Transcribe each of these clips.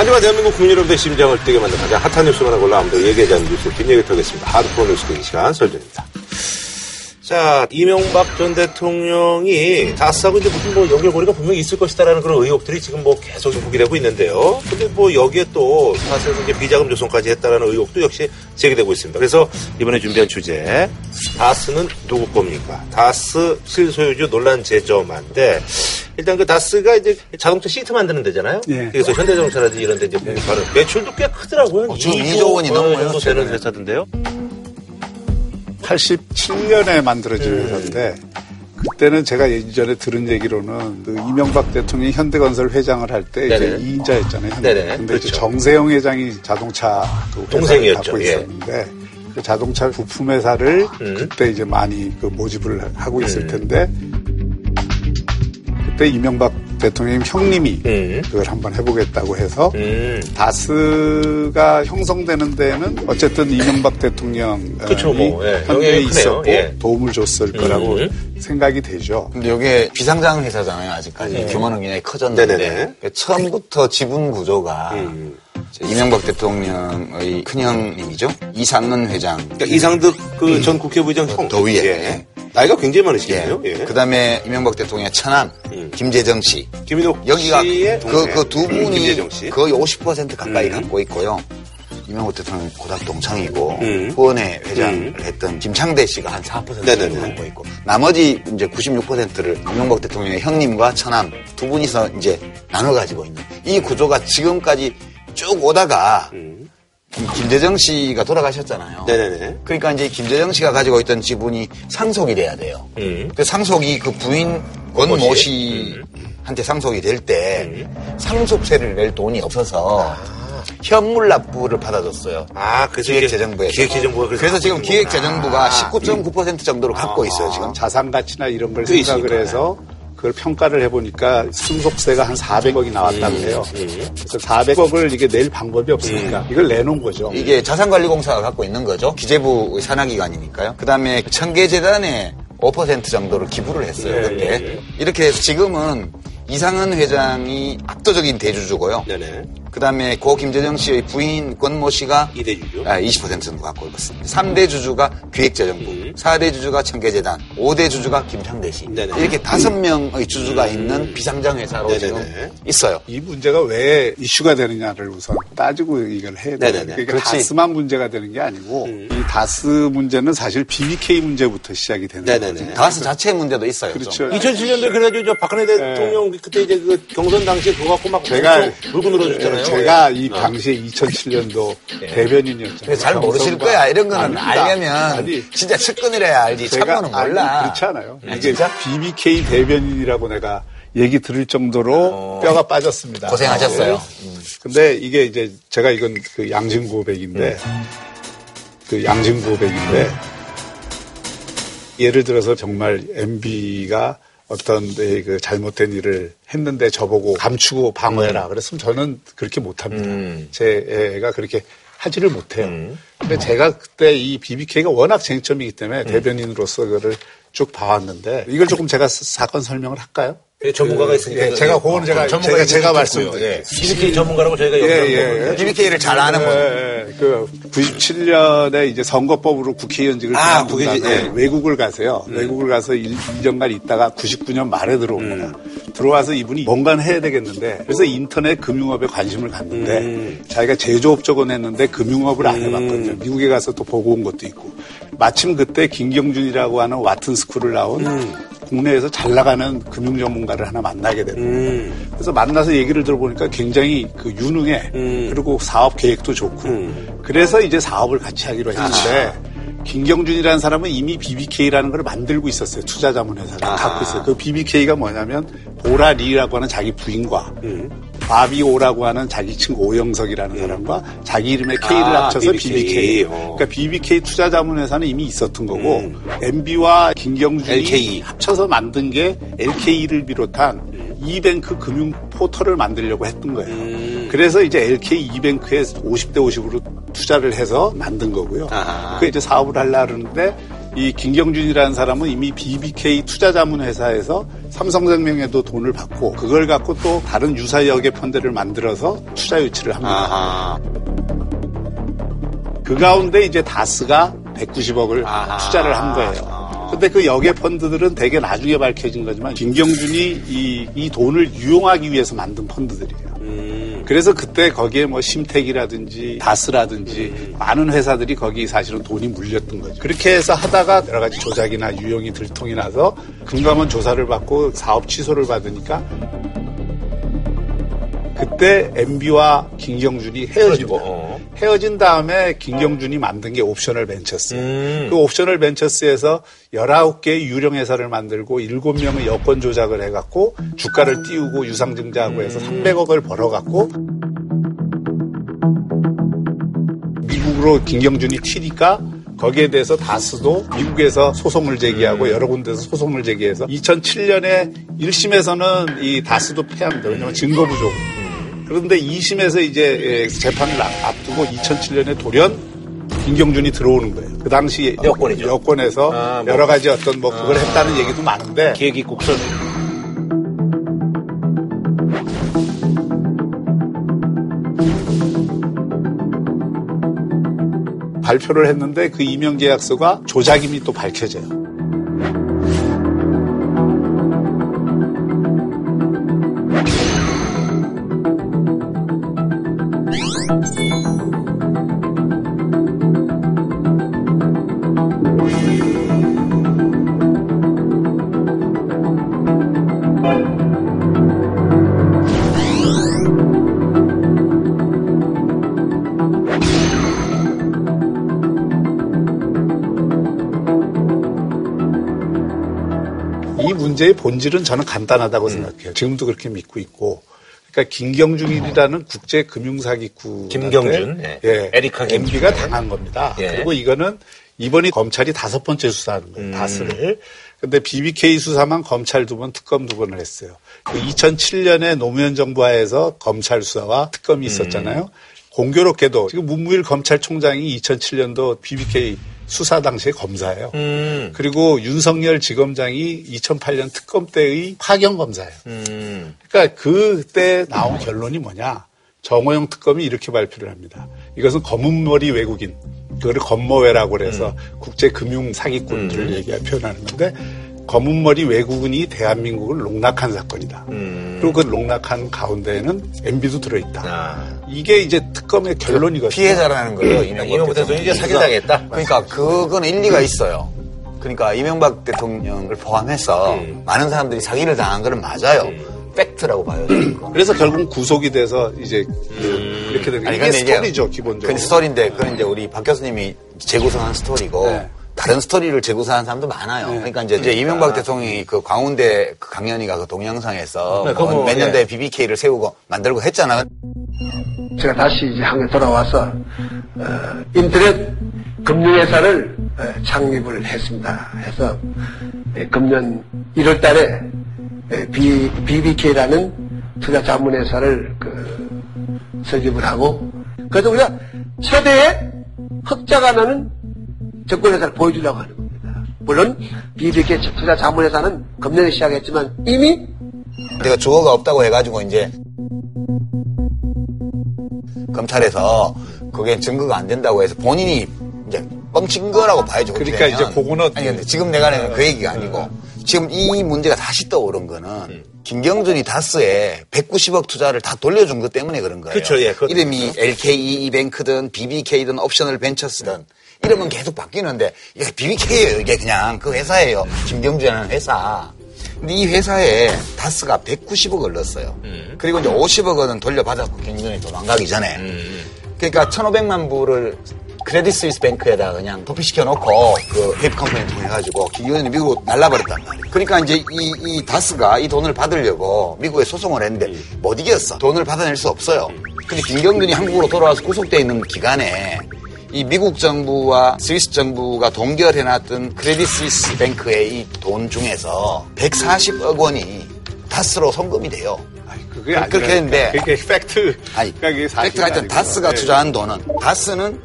한 주간 대한민국 국민 여러분의 심장을 뛰게 만든 가장 핫한 뉴스만 골라 아무도 얘기하지 않는 뉴스 뒷얘기 털겠습니다. 하드코어 뉴스 듣기 시간 설정입니다. 자, 이명박 전 대통령이 다스하고 이제 무슨 뭐 연결고리가 분명히 있을 것이다라는 그런 의혹들이 지금 뭐 계속 부기되고 있는데요. 근데 뭐 여기에 또 다스에서 이제 비자금 조성까지 했다라는 의혹도 역시 제기되고 있습니다. 그래서 이번에 준비한 주제, 다스는 누구 겁니까? 다스 실소유주 논란 제점한데 일단 그 다스가 이제 자동차 시트 만드는 데잖아요. 예. 그래서 현대자동차라든지 이런 데 이제 공급하는 매출도 꽤 크더라고요. 어, 지금 2조 원이 넘어요, 정도 되는 최근에. 회사던데요. 87년에 만들어진 음. 회사인데 그때는 제가 예전에 들은 얘기로는 그 이명박 대통령이 현대건설 회장을 할 때 이제 네네. 2인자였잖아요. 네네. 근데 이제 그렇죠. 정세영 회장이 자동차 그 동생이었죠. 갖고 예. 있었는데 그 자동차 부품 회사를 음. 그때 이제 많이 그 모집을 하고 있을 텐데 그때 이명박 대통령 형님이 음. 그걸 한번 해보겠다고 해서 음. 다스가 형성되는 데는 어쨌든 이명박 대통령 그쵸, 뭐, 예. 크네요. 있었고 예. 도움을 줬을 거라고 생각이 되죠. 근데 이게 비상장 회사잖아요, 아직까지. 규모는 굉장히 커졌는데. 네네네. 처음부터 지분 구조가 음. 이명박 대통령의 큰형님이죠. 이상은 회장. 그러니까 이상득 그전 국회부의장 형. 더 위에. 예. 나이가 굉장히 많으시겠네요. 예. 그 다음에 이명박 대통령의 처남, 음. 김재정 씨. 김인옥 여기가 씨의 그. 그두 분이. 거의 50% 가까이 음. 갖고 있고요. 이명박 대통령 고등학교 동창이고 음. 후원회 회장을 음. 했던 김창대 씨가 한4% 네네네. 정도 갖고 있고 나머지 이제 96%를 이명박 대통령의 형님과 처남 두 분이서 이제 나눠 가지고 있는 이 구조가 지금까지 쭉 오다가 음. 김- 김대정 씨가 돌아가셨잖아요. 네네네. 그러니까 이제 김대정 씨가 가지고 있던 지분이 상속이 돼야 돼요. 음. 그 상속이 그 부인 권모 씨한테 상속이 될 때 상속세를 낼 돈이 없어서 현물 납부를 받아줬어요. 아, 그래서 기획재정부에서. 기획재정부가 그래서 그래서 지금 기획재정부가 있는 거구나. 19.9% 정도를 갖고 있어요, 지금. 자산 가치나 이런 걸또 생각을 있으니까. 해서 그걸 평가를 해보니까 승속세가 한 400억이 나왔다고 음. 해요. 그래서 400억을 이게 낼 방법이 없으니까 이걸 내놓은 거죠. 이게 자산관리공사가 갖고 있는 거죠. 기재부 산하기관이니까요. 그 다음에 청계재단에 5% 정도를 기부를 했어요, 네, 그때. 네. 이렇게 해서 지금은 이상은 회장이 압도적인 대주주고요. 네네. 그 다음에 고 김재정 씨의 부인 권모 씨가 이대주주. 아, 20% 정도 갖고 있습니다. 3대 주주가 기획재정부, 4대 주주가 청계재단, 5대 주주가 김창대 씨. 네네. 이렇게 다섯 명의 주주가 있는 비상장 회사로 네네네. 지금 있어요. 이 문제가 왜 이슈가 되느냐를 우선 따지고 이걸 해야 돼요. 네네네. 그러니까 그렇지. 다스만 문제가 되는 게 아니고 이 다스 문제는 사실 BBK 문제부터 시작이 되는 네네네. 거죠. 다스 자체 문제도 있어요. 좀. 그렇죠. 2007년도에 그래가지고 저 박근혜 대통령 그때 이제 그 경선 당시에 그거 갖고 막 제가- 물고 늘어줬잖아요. 제가 예. 이 당시에 2007년도 대변인이었잖아요. 근데 잘 모르실 거야. 이런 거는 아닙니다. 알려면 아니, 진짜 측근이라야 알지. 참고는 아니, 몰라. 그렇지 않아요. 아, 이게 진짜? BBK 대변인이라고 내가 얘기 들을 정도로 뼈가 빠졌습니다. 고생하셨어요. 네. 근데 이게 이제 제가 이건 그 양심 고백인데 그 양심 고백인데 예를 들어서 정말 MB가 어떤 내그 잘못된 일을 했는데 저보고 감추고 방어해라. 그랬으면 저는 그렇게 못합니다. 음. 제 애가 그렇게 하지를 못해요. 근데 제가 그때 이 BBK가 워낙 쟁점이기 때문에 대변인으로서 그거를 쭉 봐왔는데 이걸 조금 제가 사- 사건 설명을 할까요? 예, 전문가가 있으니까. 예, 제가 그거는 제가 제가 제가 말씀드릴게요. 예. BBK 전문가라고 저희가 예, 연구한 예, 거거든요. 예. BBK를 잘 아는 분. 예, 예. 그 97년에 이제 선거법으로 국회의원직을 아, 다음에 예. 외국을 가세요. 외국을 가서 1, 년간 있다가 99년 말에 들어온 거야. 들어와서 이분이 뭔가는 해야 되겠는데 그래서 인터넷 금융업에 관심을 갖는데 자기가 제조업 적은 했는데 금융업을 안 해봤거든요. 미국에 가서 또 보고 온 것도 있고 마침 그때 김경준이라고 하는 와튼 스쿨을 나온 국내에서 잘 나가는 금융 전문가를 하나 만나게 되는 거예요. 그래서 만나서 얘기를 들어보니까 굉장히 그 유능해. 그리고 사업 계획도 좋고. 그래서 이제 사업을 같이 하기로 했는데 김경준이라는 사람은 이미 BBK라는 걸 만들고 있었어요. 투자자문회사를 갖고 있어요. 그 BBK가 뭐냐면 보라 리라고 하는 자기 부인과 바비 오라고 하는 자기 친구 오영석이라는 사람과 자기 이름의 K를 아, 합쳐서 BBK. BBK. 어. 그러니까 BBK 투자자문회사는 이미 있었던 거고 MB와 김경준이 LKE. 합쳐서 만든 게 LKE를 비롯한 이뱅크 금융 포털을 만들려고 했던 거예요. 음. 그래서 이제 LK 이뱅크에 50대 50으로 투자를 해서 만든 거고요. 아하. 그 이제 사업을 하려 그러는데 이 김경준이라는 사람은 이미 BBK 투자자문 회사에서 삼성생명에도 돈을 받고 그걸 갖고 또 다른 유사 역의 펀드를 만들어서 투자 유치를 합니다. 아하. 그 가운데 이제 다스가 190억을 아하. 투자를 한 거예요. 근데 그 역의 펀드들은 대개 나중에 밝혀진 거지만 김경준이 이, 이 돈을 유용하기 위해서 만든 펀드들이에요. 음. 그래서 그때 거기에 뭐 심택이라든지 다스라든지 음. 많은 회사들이 거기 사실은 돈이 물렸던 거죠. 그렇게 해서 하다가 여러 가지 조작이나 유용이 들통이 나서 금감원 조사를 받고 사업 취소를 받으니까 그때 MB와 김경준이 헤어지고 어. 헤어진 다음에 김경준이 만든 게 옵셔널 벤처스. 음. 그 옵셔널 벤처스에서 19개의 유령 회사를 만들고 7명의 여권 조작을 해 갖고 주가를 띄우고 유상증자하고 해서 300억을 벌어 갖고 미국으로 김경준이 튀니까 거기에 대해서 다스도 미국에서 소송을 제기하고 여러 군데서 소송을 제기해서 2007년에 1심에서는 이 다스도 패합니다. 왜냐하면 증거 부족. 그런데 2심에서 이제 예, 재판을 앞두고 2007년에 돌연 김경준이 들어오는 거예요. 그 당시 여권이죠. 여권에서 아, 뭐. 여러 가지 어떤 뭐 그걸 아. 했다는 얘기도 많은데 계기 국선 발표를 했는데 그 이명 계약서가 조작임이 또 밝혀져요. 문제의 본질은 저는 간단하다고 음. 생각해요. 지금도 그렇게 믿고 있고. 그러니까 김경준이라는 국제 금융사기꾼 김경준, 예. 예. 에리카 MB가 당한 겁니다. 예. 그리고 이거는 이번이 검찰이 다섯 번째 수사하는 거예요. 음. 다스를. 근데 BBK 수사만 검찰 두 번, 특검 두 번을 했어요. 그 2007년에 노무현 정부 하에서 검찰 수사와 특검이 있었잖아요. 음. 공교롭게도 지금 문무일 검찰총장이 2007년도 BBK 수사 당시에 검사예요. 음. 그리고 윤석열 지검장이 2008년 특검 때의 파견 검사예요. 음. 그러니까 그때 나온 결론이 뭐냐? 정호영 특검이 이렇게 발표를 합니다. 이것은 검은 머리 외국인, 그거를 검모회라고 그래서 음. 국제 금융 사기꾼들을 음. 얘기하 표현하는 건데 검은 머리 외국인이 대한민국을 농락한 사건이다. 음. 그리고 그 농락한 가운데에는 MB도 들어있다. 아. 이게 이제 특검의 결론이거든요. 피해자라는 거예요. 음. 이명박 대통령이 이제 사기당했다. 그러니까 그건 일리가 있어요. 그러니까 이명박 대통령을 포함해서 음. 많은 사람들이 사기를 당한 거는 맞아요. 음. 팩트라고 봐요. 그래서 결국 구속이 돼서 이제 음. 이렇게 되는 게 스토리죠, 기본적으로. 그 스토리인데 그건 이제 우리 박 교수님이 재구성한 스토리고 네. 다른 스토리를 재구성하는 사람도 많아요. 네. 그러니까 이제, 이제 이명박 대통령이 그 광운대 그 강연이가 그 동영상에서 네, 뭐 몇 년대 예. BBK를 세우고 만들고 했잖아. 제가 다시 이제 한국에 돌아와서 어, 인터넷 금융회사를 어, 창립을 했습니다. 해서 예, 금년 1월 달에 예, B, BBK라는 투자 자문회사를 그 설립을 하고 그래서 우리가 최대의 흑자가 나는 정권회사를 보여주려고 하는 겁니다. 물론 BBK 투자 자문회사는 금년에 시작했지만 이미 내가 주어가 없다고 해가지고 이제 검찰에서 그게 증거가 안 된다고 해서 본인이 이제 뻥친 거라고 봐야죠. 그러니까 이제 그거는 아니 근데 지금 내가 내는 그 얘기가 아니고 지금 이 문제가 다시 떠오른 거는 음. 김경준이 다스에 190억 투자를 다 돌려준 것 때문에 그런 거예요. 그렇죠. 예, 이름이 LKE 이뱅크든 BBK든 옵셔널 벤처스든 이름은 계속 바뀌는데 이게 BBK예요. 이게 그냥 그 회사예요. 김경주라는 회사. 근데 이 회사에 다스가 190억을 넣었어요. 음. 그리고 이제 50억 원은 돌려받았고 경준이 도망가기 전에. 음. 그러니까 1,500만 불을 크레딧 스위스 뱅크에다 그냥 도피시켜 놓고 그 페이퍼 컴퍼니 통해 가지고 김경준이 미국으로 날라버렸단 말이에요. 그러니까 이제 이, 이 다스가 이 돈을 받으려고 미국에 소송을 했는데 음. 못 이겼어. 돈을 받아낼 수 없어요. 근데 김경준이 한국으로 돌아와서 구속돼 있는 기간에 이 미국 정부와 스위스 정부가 동결해놨던 크레딧 스위스 뱅크의 이 돈 중에서 140억 원이 다스로 송금이 돼요. 아니, 그게 그, 그렇게 했는데 그게 팩트. 아니, 팩트가 하여튼 다스가 네. 투자한 돈은 다스는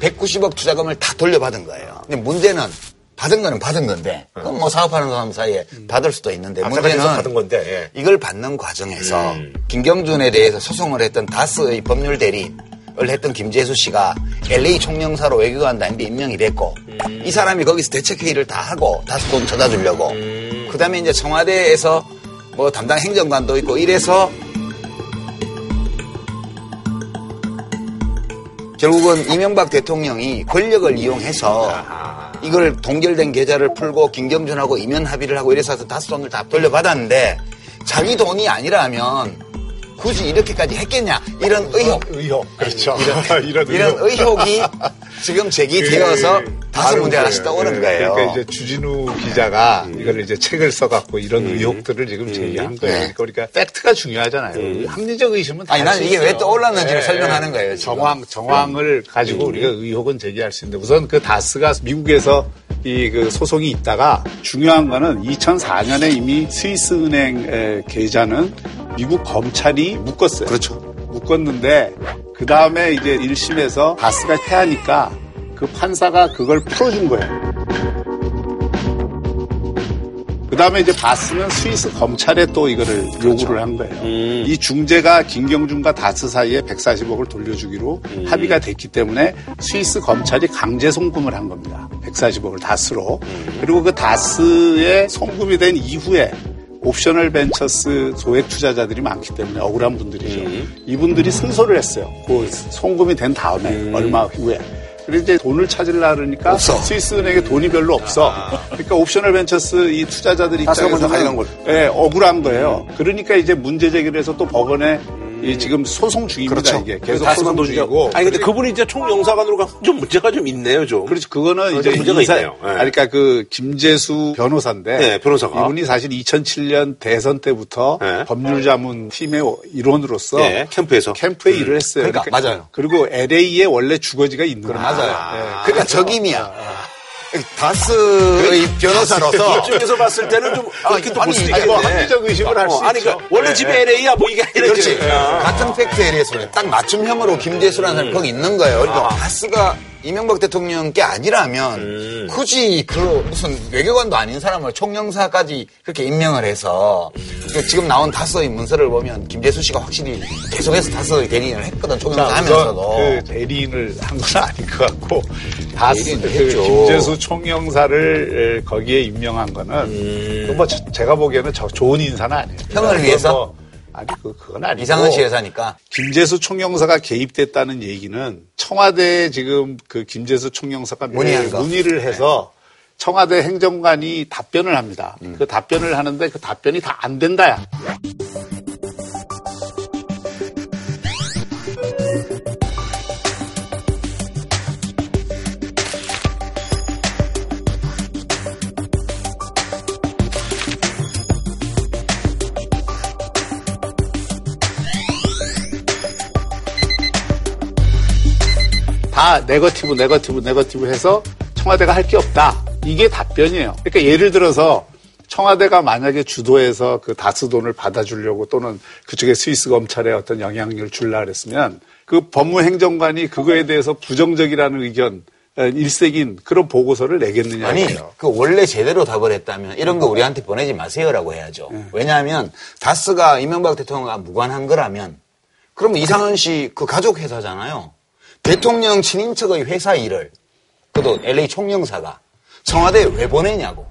190억 투자금을 다 돌려받은 거예요. 근데 문제는 받은 거는 받은 건데 그럼 뭐 사업하는 사람 사이에 받을 수도 있는데 문제는 받은 건데. 예. 이걸 받는 과정에서 음. 김경준에 대해서 소송을 했던 다스의 법률 대리인을 했던 김재수 씨가 LA 총영사로 외교관 다니는데 임명이 됐고 음. 이 사람이 거기서 대책회의를 다 하고 다스 돈 찾아 주려고 음. 그 다음에 이제 청와대에서 뭐 담당 행정관도 있고 이래서 결국은 이명박 대통령이 권력을 이용해서 이걸 동결된 계좌를 풀고 김경준하고 이면 합의를 하고 이래서 다스 돈을 다 돌려받았는데 자기 돈이 아니라면 굳이 이렇게까지 했겠냐 이런 의혹 의혹. 그렇죠. 이런, 이런 의혹 이 지금 제기되어서 다스 바로 문제가 그, 다시 떠오른 그, 거예요. 그러니까 이제 주진우 기자가 이걸 이제 책을 써갖고 이런 의혹들을 지금 제기한 거예요. 네. 그러니까 팩트가 중요하잖아요. 합리적 의심은 아니, 다 나는 이게 왜. 떠올랐는지를 예, 설명하는 예. 거예요, 지금. 정황, 정황을 가지고 우리가 의혹은 제기할 수 있는데 우선 그 다스가 미국에서 이 그 소송이 있다가 중요한 거는 2004년에 이미 스위스 은행 계좌는 미국 검찰이 묶었어요. 그렇죠. 묶었는데 그 다음에 이제 1심에서 다스가 패하니까 그 판사가 그걸 풀어준 거예요. 그 다음에 이제 다스는 스위스 검찰에 또 이거를 요구를 한 거예요. 이 중재가 김경준과 다스 사이에 140억을 돌려주기로 합의가 됐기 때문에 스위스 검찰이 강제 송금을 한 겁니다. 140억을 다스로. 그리고 그 다스에 송금이 된 이후에 옵셔널 벤처스 소액 투자자들이 많기 때문에 억울한 분들이죠. 이분들이 승소를 했어요. 그 송금이 된 다음에 얼마 후에. 그래서 이제 돈을 찾으려 그러니까 없어. 스위스 은행에 돈이 별로 없어. 그러니까 옵셔널 벤처스 이 투자자들 다스가 먼저 입장에서는 가져간 걸. 예, 억울한 거예요. 그러니까 이제 문제 제기를 해서 또 법원에 이 지금 소송 중입니다. 그렇죠. 이게 계속 다시 소송 돈 중이고. 아니 근데 그분이 이제 총영사관으로 가면 좀 문제가 좀 있네요, 좀. 그렇죠. 그거는 이제 문제가 인사, 있네요. 예. 아니, 그러니까 그 김재수 변호사인데 네, 변호사가. 이분이 사실 2007년 대선 때부터 네. 법률자문 팀의 일원으로서 네, 캠프에서. 캠프에 일을 했어요. 그러니까, 맞아요. 그리고 LA에 원래 주거지가 있는 거예요. 맞아요. 그러니까 적임이야. 다스의 변호사로서 쪽에서 봤을 때는 좀 그렇게 또볼 아니, 수 아니, 있겠네. 뭐 합리적 의심을 할수 어, 아니. 그러니까 원래 집에 LA야 뭐 이게 아니라 그렇지. 아. 같은 팩트에 대해서 딱 맞춤형으로 김재수라는 사람이 거기 있는 거예요. 그러니까 다스가 이명박 대통령께 아니라면 굳이 그 무슨 외교관도 아닌 사람을 총영사까지 그렇게 임명을 해서 그 지금 나온 다스의 문서를 보면 김재수 씨가 확실히 계속해서 다스의 대리인을 했거든 총영사 자, 하면서도. 그 대리인을 한 건 아닌 것 같고 대리인을 그. 김재수 총영사를 에, 거기에 임명한 거는 그뭐 제가 보기에는 저 좋은 인사는 아니에요. 평을 그건 위해서? 뭐, 아니 그 그건 아니고 이상은 씨 회사니까. 김재수 총영사가 개입됐다는 얘기는 청와대 지금 그 김재수 총영사가 문의한. 문의를 해서 청와대 행정관이 답변을 합니다. 음. 그 답변을 하는데 그 답변이 다 안 된다야. 다 네거티브, 네거티브, 네거티브 해서 청와대가 할 게 없다. 이게 답변이에요. 그러니까 예를 들어서 청와대가 만약에 주도해서 그 다스 돈을 받아주려고 또는 그쪽에 스위스 검찰에 어떤 영향력을 줄라 그랬으면 그 법무행정관이 그거에 대해서 부정적이라는 의견, 에, 일색인 그런 보고서를 내겠느냐. 아니. 그 원래 제대로 답을 했다면 이런 거 우리한테 보내지 마세요라고 해야죠. 왜냐하면 다스가 이명박 대통령과 무관한 거라면 그러면 이상은 씨 그 가족 회사잖아요. 대통령 친인척의 회사 일을 그도 LA 총영사가 청와대에 왜 보내냐고.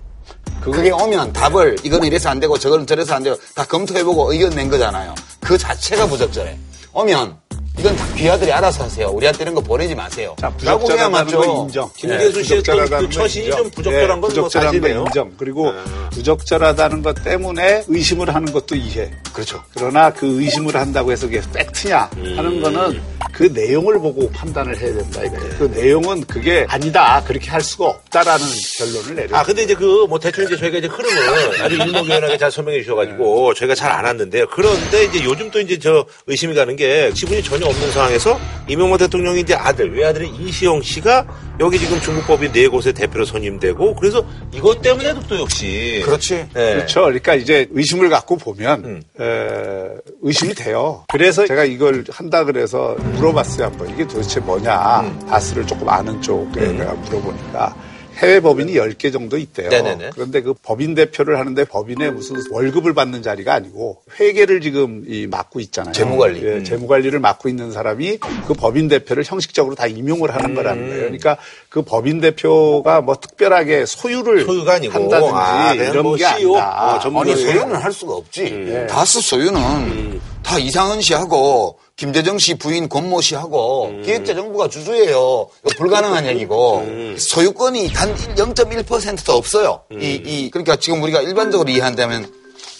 그게 오면 답을 이거는 이래서 안 되고 저거는 저래서 안 되고 다 검토해보고 의견 낸 거잖아요. 그 자체가 부적절해. 오면 이건 다 귀하들이 알아서 하세요. 우리한테 이런 거 보내지 마세요. 자, 라고 해야 부적절하다는 맞죠. 건 인정. 김대수 씨의 그건 처신이. 좀 부적절한 건뭐 부적절한 건 사실이네요. 인정. 그리고 부적절하다는 것 때문에 의심을 하는 것도 이해. 그렇죠. 그러나 그 의심을 한다고 해서 그게 팩트냐 하는 거는 그 내용을 보고 판단을 해야 된다 이거예요. 그 내용은 그게 아니다. 그렇게 할 수가 없다라는 결론을 내려. 아, 근데 이제 그, 뭐, 대충 이제 저희가 이제 흐름을 아주 일목요연하게 잘 설명해 주셔가지고, 저희가 잘 안 왔는데요. 그런데 이제 요즘 또 이제 저 의심이 가는 게, 지분이 전혀 없는 상황에서, 이명박 대통령이 이제 아들, 외아들인 이시영 씨가 여기 지금 중국법인 네 곳에 대표로 선임되고, 그래서 이것 때문에도 또 역시. 그렇지. 예. 그렇죠. 그러니까 이제 의심을 갖고 보면 음. 에, 의심이 돼요. 그래서 제가 이걸 한다 그래서 물어봤어요 한번 이게 도대체 뭐냐 음. 다스를 조금 아는 쪽에 내가 물어보니까 해외 법인이 10개 정도 있대요. 네네네. 그런데 그 법인 대표를 하는데 법인의 무슨 월급을 받는 자리가 아니고 회계를 지금 이 맡고 있잖아요. 재무관리. 예, 재무관리를 맡고 있는 사람이 그 법인 대표를 형식적으로 다 임용을 하는 거라는 거예요. 그러니까 그 법인 대표가 뭐 특별하게 소유를 소유가 아니고, 한다든지 아, 이런 뭐 게 CEO? 아니다. 어, 전문 아니 예. 소유는 할 수가 없지. 다스 소유는 다 이상은 씨하고 김대정 씨 부인 권모 씨하고 기획재정부가 주주예요. 불가능한 얘기고 소유권이 단 0.1%도 없어요. 이, 이 그러니까 지금 우리가 일반적으로 이해한다면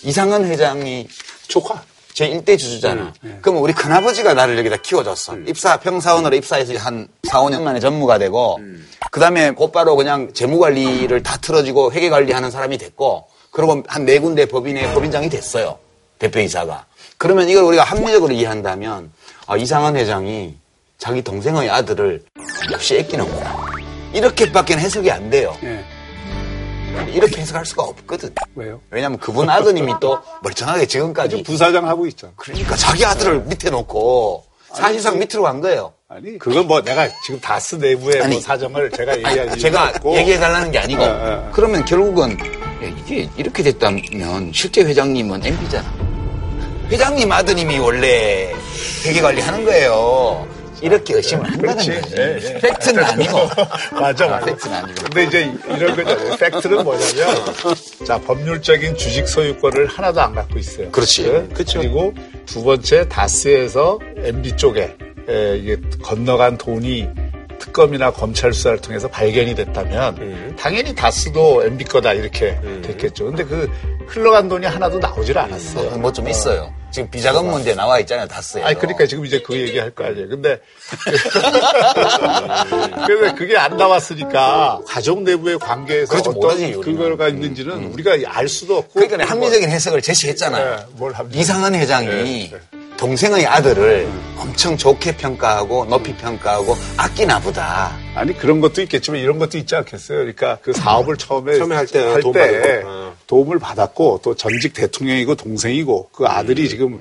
이상은 회장이 조카. 제 1대 주주잖아. 그러면 우리 큰아버지가 나를 여기다 키워줬어. 입사, 평사원으로 입사해서 한 4, 5년 만에 전무가 되고, 그 다음에 곧바로 그냥 재무관리를 다 틀어지고 회계관리하는 사람이 됐고, 그리고 한 네 군데 법인의 법인장이 됐어요. 대표이사가. 그러면 이걸 우리가 합리적으로 이해한다면, 아, 이상한 회장이 자기 동생의 아들을 역시 애끼는구나. 이렇게밖에 해석이 안 돼요. 예. 이렇게 해석할 수가 없거든. 왜요? 왜냐면 그분 아드님이 또 멀쩡하게 지금까지 지금 부사장 하고 있잖아. 그러니까 자기 아들을 밑에 놓고 사실상 밑으로 간 거예요. 아니 그건 뭐 내가 지금 다스 내부의 아니, 뭐 사정을 제가 아니, 제가 없고 얘기해달라는 게 아니고 예, 예. 그러면 결국은 야, 이게 이렇게 됐다면 실제 회장님은 MP잖아. 회장님 아드님이 원래 회계 관리 하는 거예요. 이렇게 의심을 한다는. 거지. 예, 예. 팩트는 아니고. 맞아, 맞아. 팩트는 아니고. 근데 이제 이런 거잖아요. 팩트는 뭐냐면, 자, 법률적인 주식 소유권을 하나도 안 갖고 있어요. 그렇지. 그리고 두 번째, 다스에서 MB 쪽에 에, 이게 건너간 돈이 특검이나 검찰 수사를 통해서 발견이 됐다면 당연히 다스도 MB 거다 이렇게 됐겠죠. 근데 그 흘러간 돈이 하나도 나오질 않았어. 뭐좀 있어요. 지금 비자금 문제 나와 있잖아요, 다스에. 아니 그러니까 지금 이제 그 얘기 할 거 아니에요. 근데 그래서 그게 안 나왔으니까 가족 내부의 관계에서 그렇지 어떤 우리는. 그거가 있는지는 우리가 알 수도 없고. 그러니까 합리적인 해석을 제시했잖아요. 네, 이상한 회장이 네, 네. 동생의 아들을 엄청 좋게 평가하고 높이 평가하고 아끼나 보다. 아니 그런 것도 있겠지만 이런 것도 있지 않겠어요. 그러니까 그 사업을 처음에 처음에 할 때 도움 거. 어. 도움을 받았고 또 전직 대통령이고 동생이고 그 아들이 음. 지금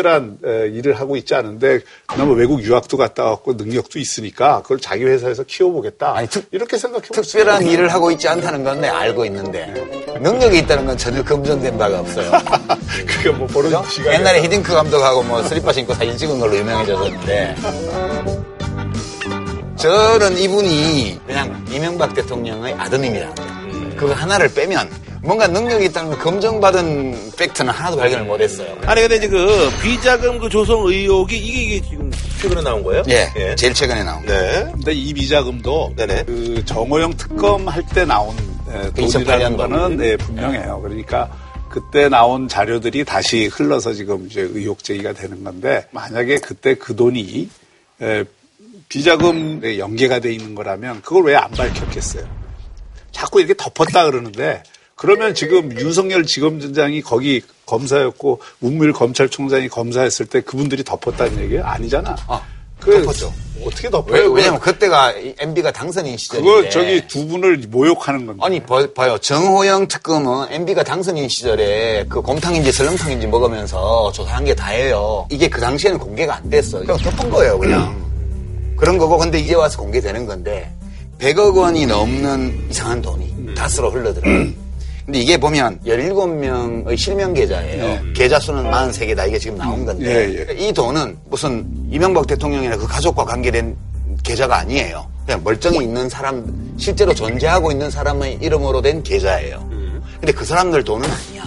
특별한 에, 일을 하고 있지 않은데 그나마 외국 유학도 갔다 왔고 능력도 있으니까 그걸 자기 회사에서 키워보겠다. 아니, 특- 이렇게 생각해 특별한 있어요. 일을 하고 있지 않다는 건 내 알고 있는데 능력이 있다는 건 전혀 검증된 바가 없어요. 그게 뭐 버릇? 시간이 옛날에 히딩크 감독하고 뭐 슬리퍼 신고 사진 찍은 걸로 유명해졌었는데 저는 이분이 그냥 이명박 대통령의 아드님이라는 거예요. 그거 하나를 빼면 뭔가 능력이 있다는 걸 검증받은 팩트는 하나도 발견을 못했어요. 아니 근데 이제 그 비자금 그 조성 의혹이 이게, 이게 지금 최근에 나온 거예요? 예, 제일 최근에 나온 거. 네. 근데 이 비자금도 네네. 그 정호영 특검 할 때 나온 에, 그 돈이라는 2008 거는 네, 분명해요. 그러니까 그때 나온 자료들이 다시 흘러서 지금 이제 의혹 제기가 되는 건데 만약에 그때 그 돈이 에, 비자금에 연계가 돼 있는 거라면 그걸 왜 안 밝혔겠어요? 자꾸 이렇게 덮었다 그러는데 그러면 지금 윤석열 지검장이 거기 검사였고 문무일 검찰총장이 검사했을 때 그분들이 덮었다는 얘기예요? 아니잖아. 아, 그 덮었죠. 어떻게 덮어요? 왜? 왜냐면 그때가 MB가 당선인 시절인데. 그거 저기 두 분을 모욕하는 건데. 아니 봐- 봐요 정호영 특검은 MB가 당선인 시절에 그 곰탕인지 설렁탕인지 먹으면서 조사한 게 다예요. 이게 그 당시에는 공개가 안 됐어. 그냥 덮은 거예요 그냥. 그런 거고 근데 이제 와서 공개되는 건데 100억 원이 넘는 이상한 돈이 다스로 흘러들어요. 근데 이게 보면 17명의 실명 계좌예요. 계좌 수는 43개다. 이게 지금 나온 건데 예, 이 돈은 무슨 이명박 대통령이나 그 가족과 관계된 계좌가 아니에요. 그냥 멀쩡히 있는 사람, 실제로 존재하고 있는 사람의 이름으로 된 계좌예요. 근데 그 사람들 돈은 아니야.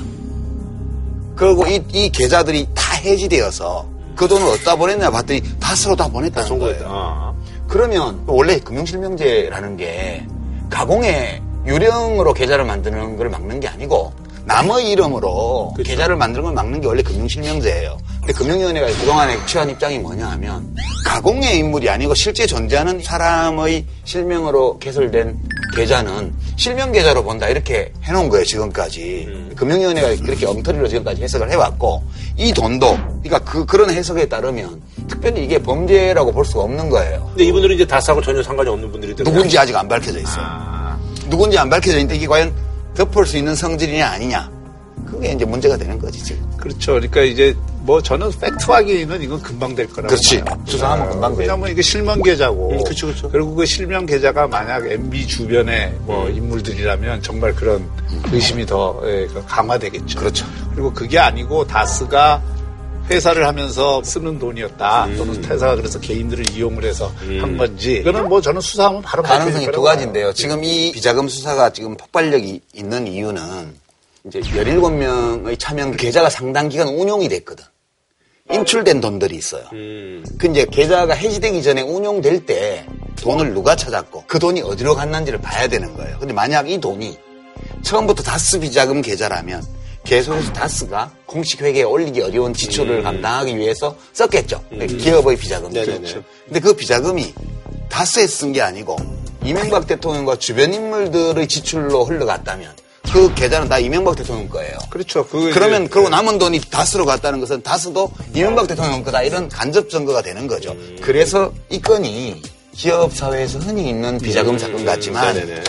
그리고 이, 이 계좌들이 다 해지되어서 그 돈을 어디다 보냈냐 봤더니 다스로 다 보냈다는 거예요. 아. 그러면 원래 금융실명제라는 게 가공에 유령으로 계좌를 만드는 걸 막는 게 아니고 남의 이름으로 계좌를 만드는 걸 막는 게 원래 금융실명제예요. 근데 금융위원회가 그동안에 취한 입장이 뭐냐 하면 가공의 인물이 아니고 실제 존재하는 사람의 실명으로 개설된 계좌는 실명 계좌로 본다 이렇게 해놓은 거예요 지금까지 금융위원회가 그렇게 엉터리로 지금까지 해석을 해왔고 이 돈도 그러니까 그 그런 해석에 따르면 특별히 이게 범죄라고 볼 수가 없는 거예요. 근데 이분들은 이제 다스하고 전혀 상관이 없는 분들이. 누군지 아직 안 밝혀져 있어요. 누군지 안 밝혀져 있는데 이게 과연 덮을 수 있는 성질이냐 아니냐. 그게 이제 문제가 되는 거지 지금. 그렇죠. 그러니까 이제 뭐 저는 팩트 확인은 이건 금방 될 거라고 그렇지. 봐요. 수사하면 금방 돼요. 왜냐면 이게 실명 계좌고. 음, 그쵸, 그쵸. 리고 그 실명 계좌가 만약 MB 주변의 뭐 음. 인물들이라면 정말 그런 의심이 더 예, 그 강화되겠죠. 그렇죠. 그리고 그게 아니고 다스가 회사를 하면서 쓰는 돈이었다. 음. 또는 회사가 그래서 개인들을 이용을 해서 한 건지. 이거는 뭐 저는 수사하면 바로 가능성이 두 가지인데요. 지금 이 비자금 수사가 지금 폭발력이 있는 이유는 이제 17명의 차명 계좌가 상당 기간 운용이 됐거든. 인출된 돈들이 있어요. 음. 그 이제 계좌가 해지되기 전에 운용될 때 돈을 누가 찾았고 그 돈이 어디로 갔는지를 봐야 되는 거예요. 근데 만약 이 돈이 처음부터 다스 비자금 계좌라면 계속해서 다스가 공식 회계에 올리기 어려운 지출을 감당하기 위해서 썼겠죠. 기업의 비자금이죠. 네네네. 근데 그 비자금이 다스에 쓴 게 아니고 이명박 대통령과 주변 인물들의 지출로 흘러갔다면 그 계좌는 다 이명박 대통령 거예요. 그렇죠. 그러면 이제- 그러고 남은 돈이 다스로 갔다는 것은 다스도 이명박 대통령 거다 이런 간접 증거가 되는 거죠. 그래서 이 건이 기업 사회에서 흔히 있는 비자금 사건 같지만 네네네.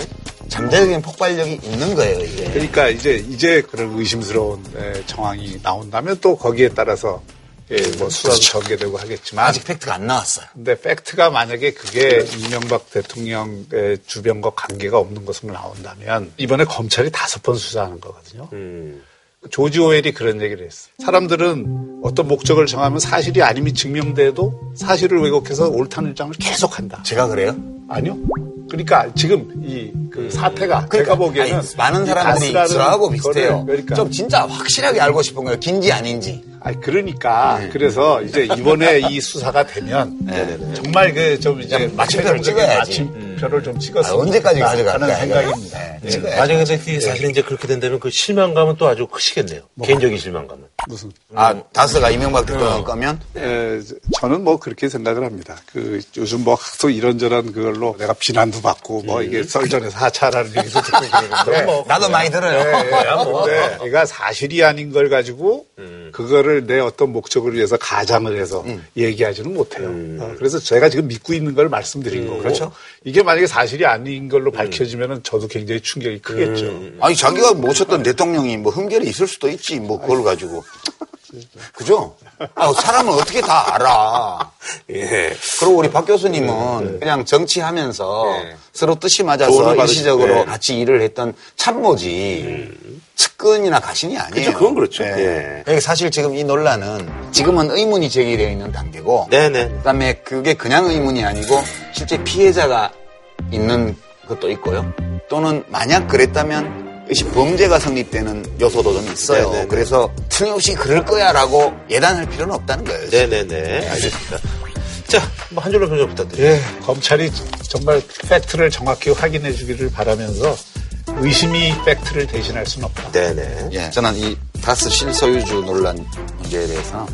잠재적인 폭발력이 있는 거예요 이게. 그러니까 이제 이제 그런 의심스러운 에, 정황이 나온다면 또 거기에 따라서 예, 뭐 수사도 전개되고 하겠지만 아직 팩트가 안 나왔어요. 근데 팩트가 만약에 그게 이명박 대통령의 주변과 관계가 없는 것으로 나온다면 이번에 검찰이 다섯 번 수사하는 거거든요. 음. 조지 오웰이 그런 얘기를 했어요. 사람들은 어떤 목적을 정하면 사실이 아님이 증명돼도 사실을 왜곡해서 옳다는 주장을 계속한다. 제가 그래요? 아니요. 그러니까 지금 이 그 사태가 그러니까 제가 보기에는 아니, 많은 이 사람들이 저하고 비슷해요. 그러니까 좀 진짜 확실하게 알고 싶은 거예요. 긴지 아닌지. 아니 그러니까 네. 그래서 이제 이번에 이 수사가 되면 정말 그 좀 이제 마침표를 찍어야지. 마침 표를 좀 찍었으면 아, 언제까지 이거야. 생각입니다. 네, 네. 만약에 근데 사실 이제 그렇게 된다면 그 실망감은 또 아주 크시겠네요. 개인적인 실망감은. 무슨 아 다스가 이명박 대통령 거면 에, 저는 뭐 그렇게 생각을 합니다. 그 요즘 뭐 학소 이런저런 그걸로 내가 비난도 받고 뭐 이게 썰전에서 하차라는 얘기도 듣고 그러는데 나도 많이 들어요. 네, 그러니까 사실이 아닌 걸 가지고 그거를 내 어떤 목적을 위해서 가장을 해서 얘기하지는 못해요. 어, 그래서 제가 지금 믿고 있는 걸 말씀드린 거고 그렇죠. 이게 만약에 사실이 아닌 걸로 밝혀지면 저도 굉장히 충격이 크겠죠. 아니 자기가 모셨던 대통령이 뭐 흠결이 있을 수도 있지 뭐 그걸 가지고 그죠? 아, 사람은 어떻게 다 알아? 예. 그리고 우리 박 교수님은 그냥 정치하면서 네. 서로 뜻이 맞아서 일시적으로 네. 같이 일을 했던 참모지 측근이나 가신이 아니에요. 그쵸, 그건 그렇죠. 네. 예. 그러니까 사실 지금 이 논란은 지금은 의문이 제기되어 있는 단계고 네네. 그다음에 그게 그냥 의문이 아니고 실제 피해자가 있는 것도 있고요. 또는 만약 그랬다면 역시 범죄가 성립되는 요소도 좀 있어요. 네네네. 그래서 틀림없이 그럴 거야라고 예단할 필요는 없다는 거예요. 네네네. 알겠습니다. 자, 뭐한 줄로 평정 부탁드립니다. 예, 검찰이 정말 팩트를 정확히 확인해 주기를 바라면서 의심이 팩트를 대신할 수는 없다. 네네. 예, 저는 이 다스 실소유주 논란 문제에 대해서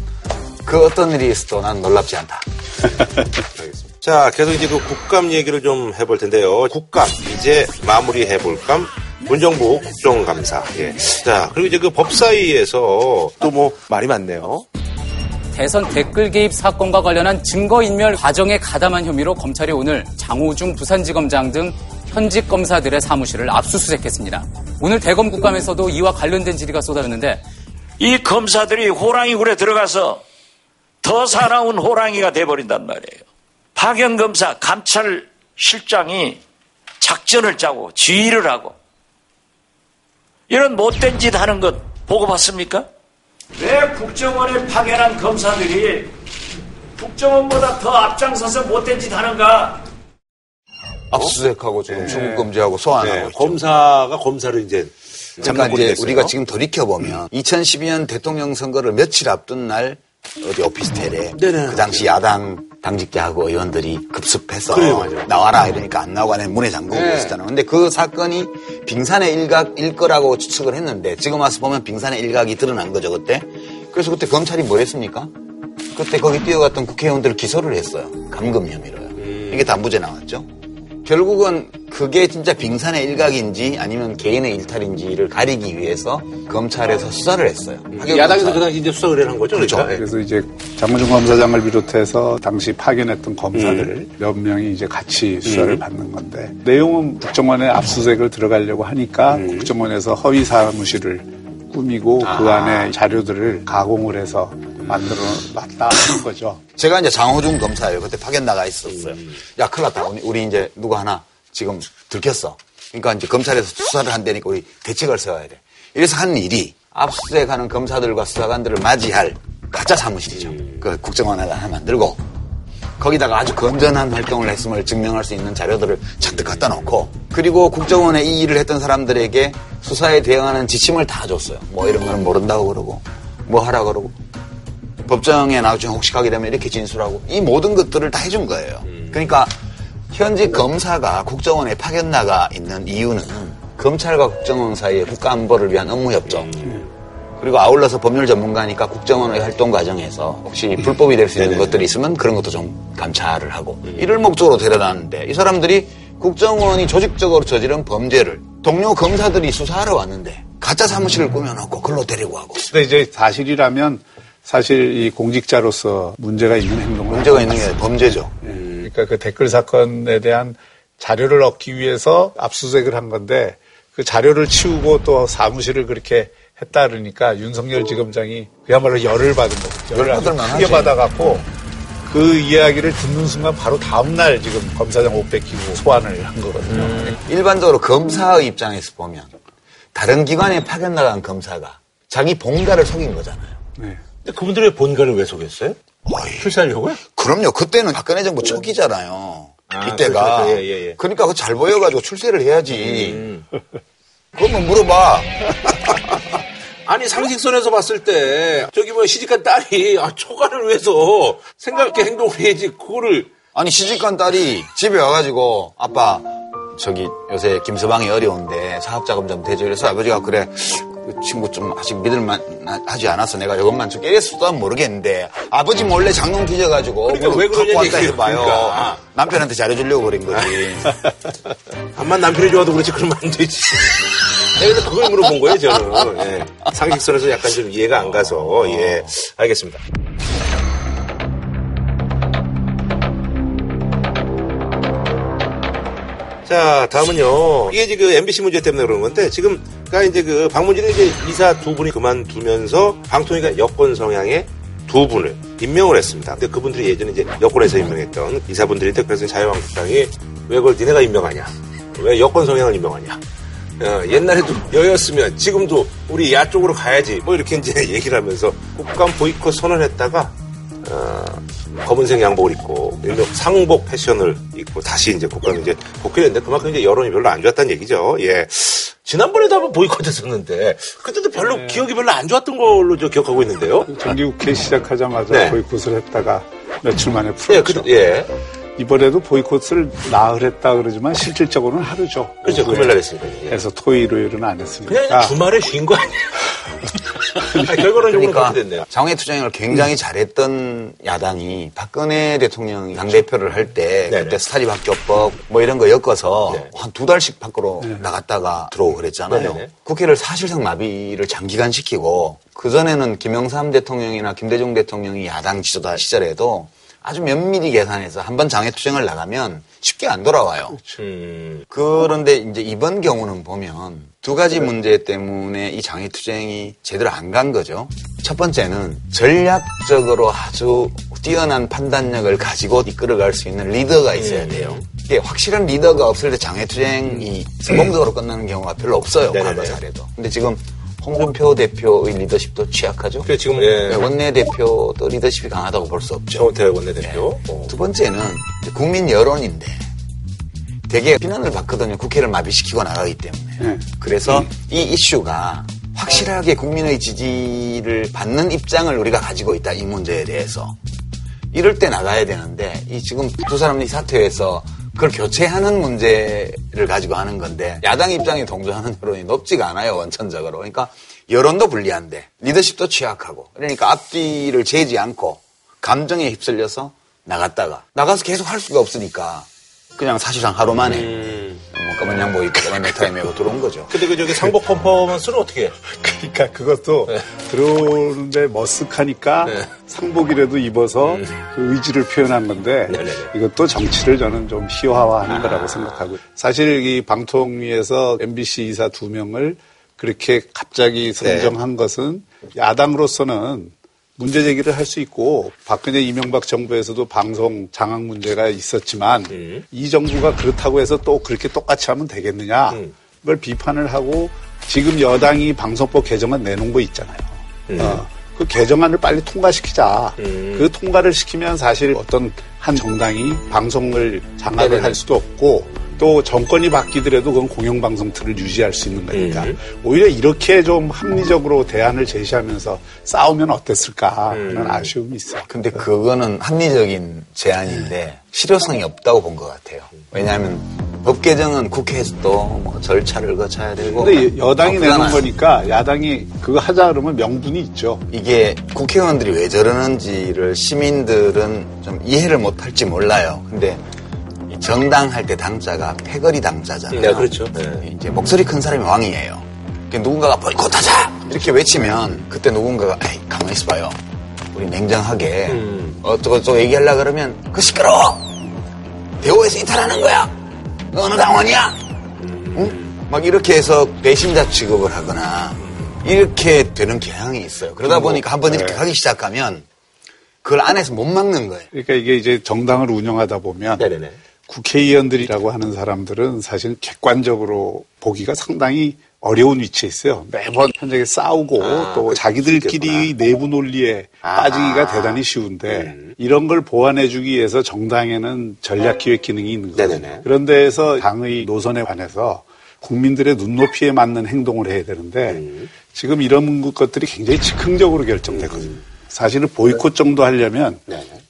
그 어떤 일이 있어도 난 놀랍지 않다. 알겠습니다. 자, 계속 이제 그 국감 얘기를 좀 해볼 텐데요. 국감, 이제 마무리해 볼감. 문정부 국정감사. 예. 자, 그리고 이제 그 법사위에서 또 뭐 말이 많네요. 대선 댓글 개입 사건과 관련한 증거인멸 과정에 가담한 혐의로 검찰이 오늘 장호중 부산지검장 등 현직 검사들의 사무실을 압수수색했습니다. 오늘 대검 국감에서도 이와 관련된 질의가 쏟아졌는데 이 검사들이 호랑이 굴에 들어가서 더 사나운 호랑이가 돼버린단 말이에요. 박영 검사 감찰 실장이 작전을 짜고 지휘를 하고 이런 못된 짓 하는 것 보고 봤습니까? 왜 국정원에 파견한 검사들이 국정원보다 더 앞장서서 못된 짓 하는가? 압수수색하고 지금 중국 검지하고 소환하고 네. 검사가 검사를 이제 그러니까 잠깐 이제 우리가 지금 돌이켜 보면 2012년 대통령 선거를 며칠 앞둔 날 어디 오피스텔에 네네. 그 당시 야당 당직자하고 의원들이 급습해서 그래요. 나와라 이러니까 안 나오고 안에 문에 잠그고 네. 있었잖아요. 근데 그 사건이 빙산의 일각일 거라고 추측을 했는데 지금 와서 보면 빙산의 일각이 드러난 거죠 그때. 그래서 그때 검찰이 뭘 했습니까? 그때 거기 뛰어갔던 국회의원들을 기소를 했어요. 감금 혐의로요. 음. 이게 단무제 나왔죠. 결국은 그게 진짜 빙산의 일각인지 아니면 개인의 일탈인지를 가리기 위해서 검찰에서 수사를 했어요. 하경 야당에서. 그 당시 이제 수사 의뢰를 한 거죠. 그렇죠. 그러니까. 그래서 이제 장문중 검사장을 비롯해서 당시 파견했던 검사들 몇 명이 이제 같이 수사를 받는 건데 내용은 국정원에 압수수색을 들어가려고 하니까 국정원에서 허위 사무실을 꾸미고 그 안에 자료들을 가공을 해서 만들어 놨다 하는 거죠. 제가 이제 장호중 검사예요. 그때 파견 나가 있었어요. 야, 큰일 났다. 우리, 이제 누구 하나 지금 들켰어. 그러니까 이제 검찰에서 수사를 한다니까 우리 대책을 세워야 돼. 이래서 한 일이 압수수색하는 검사들과 수사관들을 맞이할 가짜 사무실이죠. 그 국정원을 하나 만들고 거기다가 아주 건전한 활동을 했음을 증명할 수 있는 자료들을 잔뜩 갖다 놓고 그리고 국정원에 이 일을 했던 사람들에게 수사에 대응하는 지침을 다 줬어요. 뭐 이런 거는 모른다고 그러고 뭐 하라 그러고 법정에 나중에 혹시 가게 되면 이렇게 진술하고 이 모든 것들을 다 해준 거예요. 그러니까 현직 검사가 국정원에 파견 나가 있는 이유는 검찰과 국정원 사이의 국가안보를 위한 업무 협조 그리고 아울러서 법률 전문가니까 국정원의 활동 과정에서 혹시 불법이 될 수 있는 것들이 있으면 그런 것도 좀 감찰을 하고 이를 목적으로 데려다는데 이 사람들이 국정원이 조직적으로 저지른 범죄를 동료 검사들이 수사하러 왔는데 가짜 사무실을 꾸며놓고 글로 데리고 가고. 근데 이제 사실이라면 사실 이 공직자로서 문제가 있는 행동을 문제가 있는 게 범죄죠. 그러니까 그 댓글 사건에 대한 자료를 얻기 위해서 압수수색을 한 건데 그 자료를 치우고 또 사무실을 그렇게 했다 그러니까 윤석열 지검장이 그야말로 열을 받은 거죠. 열을 아주 크게. 받아갖고 그 이야기를 듣는 순간 바로 다음날 지금 검사장 옷 뺏기고 소환을 한 거거든요. 일반적으로 검사의 입장에서 보면 다른 기관에 파견 나간 검사가 자기 본가를 속인 거잖아요. 네. 그분들의 본가를 왜 속였어요? 출세하려고요? 그럼요. 그때는 박근혜 정부 초기잖아요. 아, 이때가. 그렇죠. 예, 예, 예. 그러니까 그거 잘 보여가지고 출세를 해야지. 음. 그러면 물어봐. 아니 상식선에서 봤을 때 저기 뭐 시집간 딸이 아, 초과를 위해서 생각있게 행동을 해야지 그거를 아니 시집간 딸이 집에 와가지고 아빠 저기 요새 김서방이 어려운데 사업자금 좀 대줘 이래서 아버지가 그래 그 친구 좀 아직 믿을만 하지 않아서 내가 이것만 좀 깨겠어도 모르겠는데 아버지 몰래 장롱 뒤져가지고 그러니까 왜 갖고 왔다 해봐요 그러니까. 남편한테 잘해주려고 그런 거지 암만 남편이 좋아도 그렇지 그러면 안 되지. 네, 그래서 그걸 물어본 거예요 저는. 예. 상식선에서 약간 좀 이해가 안 가서 예 알겠습니다. 자, 다음은요. 이게 지금 MBC 문제 때문에 그런 건데, 지금, 가 이제 그, 방문진의 이제 이사 두 분이 그만두면서, 방통위가 여권 성향의 두 분을 임명을 했습니다. 근데 그분들이 예전에 이제 여권에서 임명했던 이사분들인데, 그래서 자유한국당이 왜 그걸 니네가 임명하냐? 왜 여권 성향을 임명하냐? 어, 옛날에도 여였으면 지금도 우리 야 쪽으로 가야지. 뭐 이렇게 이제 얘기를 하면서 국감 보이콧 선언했다가, 어, 검은색 양복을 입고 일명 상복 패션을 입고 다시 이제 국감에 이제 복귀했는데 그만큼 이제 여론이 별로 안 좋았다는 얘기죠. 예. 지난번에도 한번 보이콧했었는데 그때도 별로 기억이 별로 안 좋았던 걸로 저 기억하고 있는데요. 정기국회 시작하자마자 네. 보이콧을 했다가 며칠 만에 예, 풀었죠. 그, 예. 이번에도 보이콧을 나흘 했다 그러지만 실질적으로는 하루죠. 그렇죠. 오후에 금요일 날 했으니까. 예. 해서 토일, 요일은 안 했으니까. 그냥 주말에 쉰 거 아니에요? 아니, 결과론적으로 그러니까 그렇게 됐네요. 장외 투쟁을 굉장히 잘했던 야당이 박근혜 대통령이 당대표를 할때 네네. 그때 스타리 박교법 뭐 이런 거 엮어서 네. 한두 달씩 밖으로 나갔다가 들어오고 그랬잖아요. 네네네. 국회를 사실상 마비를 장기간 시키고 그전에는 김영삼 대통령이나 김대중 대통령이 야당 지도자 시절에도 아주 면밀히 계산해서 한번 장외투쟁을 나가면 쉽게 안 돌아와요. 음, 그런데 이제 이번 경우는 보면 두 가지 문제 때문에 이 장애투쟁이 제대로 안 간 거죠. 첫 번째는 전략적으로 아주 뛰어난 판단력을 가지고 이끌어갈 수 있는 리더가 있어야 돼요. 이게 확실한 리더가 없을 때 장애투쟁이 성공적으로 끝나는 경우가 별로 없어요. 네네네. 과거 사례도. 근데 지금 홍준표 대표의 리더십도 취약하죠. 그래, 지금, 예. 원내 대표도 리더십이 강하다고 볼 수 없죠. 정태 원내 대표. 어. 두 번째는 국민 여론인데 되게 비난을 받거든요. 국회를 마비시키고 나가기 때문에. 네. 그래서 이 이슈가 확실하게 국민의 지지를 받는 입장을 우리가 가지고 있다. 이 문제에 대해서. 이럴 때 나가야 되는데 이 지금 두 사람이 사퇴해서 그걸 교체하는 문제를 가지고 하는 건데 야당 입장에 동조하는 여론이 높지가 않아요. 원천적으로. 그러니까 여론도 불리한데 리더십도 취약하고 그러니까 앞뒤를 재지 않고 감정에 휩쓸려서 나갔다가 나가서 계속 할 수가 없으니까 그냥 사실상 하루 만에 음. 뭐 검은 양복 입고 검은 넥타이 메고 들어온 거죠. 근데 그 저기 상복 퍼포먼스는 어떻게 해? 그러니까 그것도 들어오는데 머쓱하니까 네. 상복이라도 입어서 그 의지를 표현한 건데 네네네. 이것도 정치를 저는 좀 희화화하는 거라고 생각하고 사실 이 방통위에서 MBC 이사 두 명을 그렇게 갑자기 선정한 것은 야당으로서는 문제 제기를 할 수 있고 박근혜 이명박 정부에서도 방송 장악 문제가 있었지만 음. 이 정부가 그렇다고 해서 또 그렇게 똑같이 하면 되겠느냐 음. 그걸 비판을 하고 지금 여당이 방송법 개정안 내놓은 거 있잖아요. 음. 어, 그 개정안을 빨리 통과시키자. 음. 그 통과를 시키면 사실 어떤 한 정당이 방송을 장악을 네네네. 할 수도 없고 또 정권이 바뀌더라도 그건 공영방송 틀을 유지할 수 있는 거니까 음. 오히려 이렇게 좀 합리적으로 대안을 제시하면서 싸우면 어땠을까 하는 음. 아쉬움이 있어요. 근데 그거는 합리적인 제안인데 실효성이 없다고 본 것 같아요. 왜냐하면 법 개정은 국회에서도 뭐 절차를 거쳐야 되고. 근데 여당이 내는 거니까 야당이 그거 하자 그러면 명분이 있죠. 이게 국회의원들이 왜 저러는지를 시민들은 좀 이해를 못할지 몰라요. 근데 정당 할 때 당자가 패거리 당자잖아요. 네, 그렇죠. 네. 이제 목소리 큰 사람이 왕이에요. 누군가가 보이콧하자 이렇게 외치면 그때 누군가가 에이 가만히 있어봐요. 우리 냉정하게 음. 어쩌고저쩌고 얘기하려 그러면 그 시끄러워. 대우에서 이탈하는 거야. 너 어느 당원이야? 음. 응? 막 이렇게 해서 배신자 취급을 하거나 이렇게 되는 경향이 있어요. 그러다 뭐, 보니까 한번 이렇게 네. 가기 시작하면 그걸 안에서 못 막는 거예요. 그러니까 이게 이제 정당을 운영하다 보면 네네네. 국회의원들이라고 하는 사람들은 사실 객관적으로 보기가 상당히 어려운 위치에 있어요. 매번 현장에 싸우고 아, 또 자기들끼리 내부 논리에 아, 빠지기가 대단히 쉬운데 음. 이런 걸 보완해주기 위해서 정당에는 전략기획 기능이 있는 거예요. 그런 데에서 당의 노선에 관해서 국민들의 눈높이에 맞는 행동을 해야 되는데 음. 지금 이런 것들이 굉장히 즉흥적으로 결정되거든요. 음. 사실은 보이콧 정도 하려면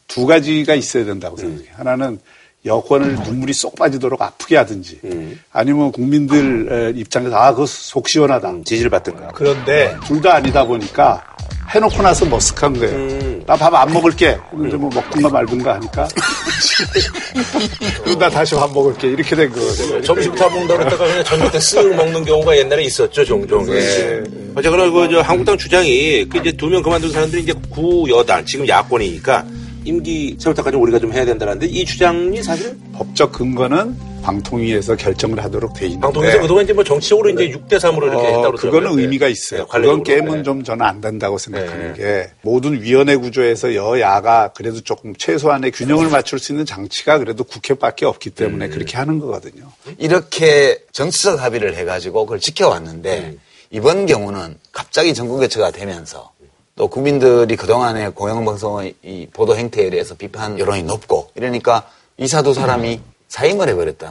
두 가지가 있어야 된다고 생각해요. 하나는 여권을 눈물이 쏙 빠지도록 아프게 하든지 음. 아니면 국민들 입장에서 아, 그거 속 시원하다. 음, 지지를 받든가. 그런데 둘 다 아니다 보니까 해놓고 나서 머쓱한 거예요. 음. 나밥 안 먹을게. 근데 뭐 먹든가 말든가 하니까. 나 다시 밥 먹을게. 이렇게 된 거거든요. 점심부터 안 먹는다고 했다가 그냥 저녁 때쓱 먹는 경우가 옛날에 있었죠, 종종. 네. 어쨌거나 그, 저, 한국당 주장이 그 이제 두 명 그만둔 사람들이 이제 구여당, 지금 야권이니까 임기 세울 때까지 우리가 좀 해야 된다는데 이 주장이 사실 법적 근거는 방통위에서 결정을 하도록 돼 있는데 방통위에서 그동안 이제 뭐 정치적으로 이제 6대 3으로 이렇게 어, 했다고 그거는 의미가 있어요. 네, 그건 게임은 네. 좀 저는 안 된다고 생각하는 네. 게 모든 위원회 구조에서 여야가 그래도 조금 최소한의 균형을 맞출 수 있는 장치가 그래도 국회밖에 없기 때문에 음. 그렇게 하는 거거든요. 이렇게 정치적 합의를 해가지고 그걸 지켜왔는데 음. 이번 경우는 갑자기 전국개최가 되면서 또 국민들이 그동안의 공영방송의 이 보도 행태에 대해서 비판 여론이 높고 이러니까 이사도 사람이 사임을 해버렸다.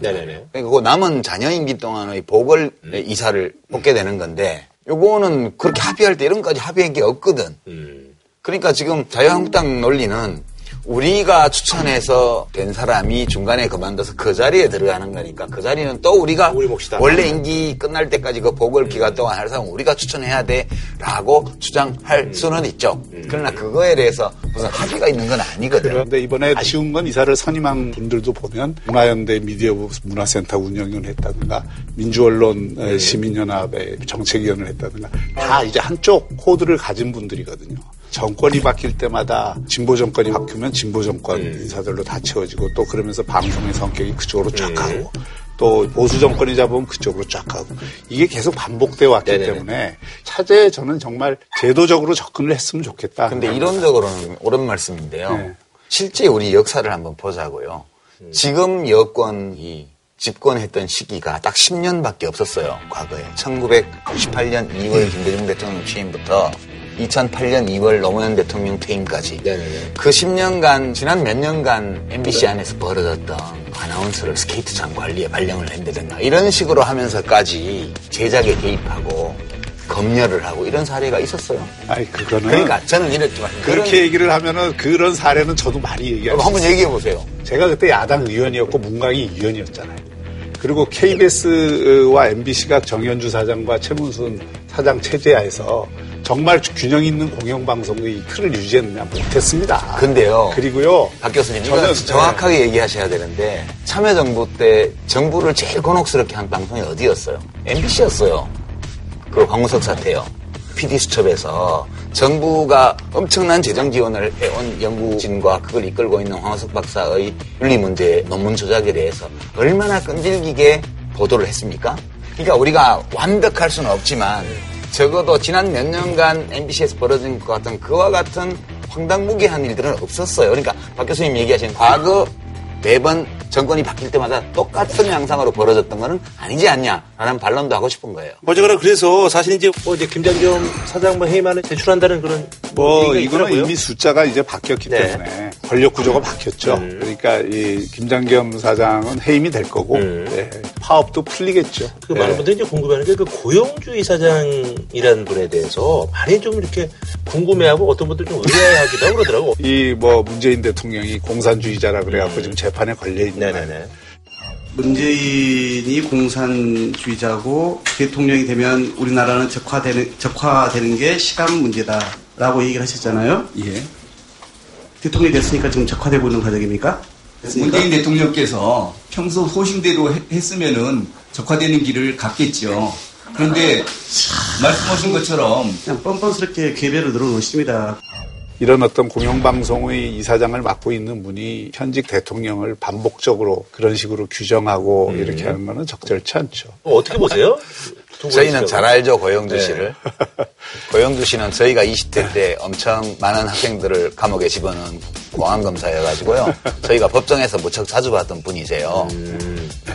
그러니까 그 남은 자녀 임기 동안의 복을 음. 이사를 뽑게 되는 건데 요거는 그렇게 합의할 때 이런 까지 합의한 게 없거든. 음. 그러니까 지금 자유한국당 논리는 우리가 추천해서 된 사람이 중간에 그만둬서 그 자리에 들어가는 거니까 그 자리는 또 우리가 우리 원래 임기 끝날 때까지 그 보궐 기간 동안 할 사람 우리가 추천해야 돼라고 주장할 음. 수는 있죠. 음. 그러나 그거에 대해서 무슨 합의가 있는 건 아니거든요. 그런데 이번에 아쉬운 건 이사를 선임한 분들도 보면 문화연대 미디어부 문화센터 운영위원 했다든가 민주언론 음. 시민연합의 정책위원을 했다든가 다 이제 한쪽 코드를 가진 분들이거든요. 정권이 바뀔 때마다 진보 정권이 바뀌면 진보 정권 음. 인사들로 다 채워지고 또 그러면서 방송의 성격이 그쪽으로 쫙 음. 가고 또 보수 정권이 잡으면 그쪽으로 쫙 가고 이게 계속 반복돼 왔기 네네네. 때문에 차제에 저는 정말 제도적으로 접근을 했으면 좋겠다. 근데 이론적으로는 옳은 말씀인데요. 네. 실제 우리 역사를 한번 보자고요. 음. 지금 여권이 집권했던 시기가 딱 10년밖에 없었어요. 과거에 1998년 2월 김대중 대통령 취임부터 2008년 2월 노무현 대통령 퇴임까지 네네네. 그 10년간 지난 몇 년간 MBC 안에서 벌어졌던 아나운서를 스케이트장 관리에 발령을 낸다든가 이런 식으로 하면서까지 제작에 개입하고 검열을 하고 이런 사례가 있었어요. 아니 그거는 그러니까 저는 이랬지만 그렇게 그런, 얘기를 하면은 그런 사례는 저도 많이 얘기하고 한번 얘기해 보세요. 제가 그때 야당 의원이었고 문광희 의원이었잖아요. 그리고 KBS와 MBC가 정현주 사장과 최문순 사장 체제하에서 정말 균형 있는 공영방송의 틀을 유지했느냐 못했습니다. 근데요. 그리고요. 박 교수님 이건 정확하게 얘기하셔야 되는데 참여정부 때 정부를 제일 곤혹스럽게 한 방송이 어디였어요? MBC였어요. 그 황우석 사태요. PD 수첩에서 정부가 엄청난 재정 지원을 해온 연구진과 그걸 이끌고 있는 황우석 박사의 윤리 문제 논문 조작에 대해서 얼마나 끈질기게 보도를 했습니까? 그러니까 우리가 완벽할 수는 없지만 적어도 지난 몇 년간 MBC에서 벌어진 것 같은 그와 같은 황당무계한 일들은 없었어요. 그러니까 박 교수님 얘기하신 과거 매번 정권이 바뀔 때마다 똑같은 양상으로 벌어졌던 거는 아니지 않냐라는 반론도 하고 싶은 거예요. 어쨌거나 그래서 사실 이제 뭐 이제 김장겸 사장 뭐 회의만을 제출한다는 그런 뭐 얘기가 이거는 있더라고요. 이미 숫자가 이제 바뀌었기 네. 때문에 권력 구조가 바뀌었죠. 음. 그러니까 이 김장겸 사장은 해임이 될 거고 음. 네, 파업도 풀리겠죠. 그 네. 많은 분들이 이제 궁금해하는 게 그 고영주 이사장이라는 분에 대해서 많이 좀 이렇게 궁금해하고 어떤 분들 좀 의아해하기도 하고 그러더라고. 이 뭐 문재인 대통령이 공산주의자라 그래갖고 지금 재판에 걸려 있는 음. 네네네. 문재인이 공산주의자고 대통령이 되면 우리나라는 적화되는, 적화되는 게 시간 문제다 라고 얘기를 하셨잖아요. 예. 대통령이 됐으니까 지금 적화되고 있는 과정입니까? 됐습니까? 문재인 대통령께서 평소 소신대로 해- 했으면은 적화되는 길을 갔겠죠. 그런데 말씀하신 것처럼 그냥 뻔뻔스럽게 개별을 늘어놓으십니다. 이런 어떤 공영방송의 이사장을 맡고 있는 분이 현직 대통령을 반복적으로 그런 식으로 규정하고 음. 이렇게 하는 거는 적절치 않죠. 뭐 어떻게 보세요? 두 저희는. 잘 알죠 고영주 네. 씨를. 고영주 씨는 저희가 20대 때 엄청 많은 학생들을 감옥에 집어넣은 공안검사여가지고요. 저희가 법정에서 무척 자주 봤던 분이세요.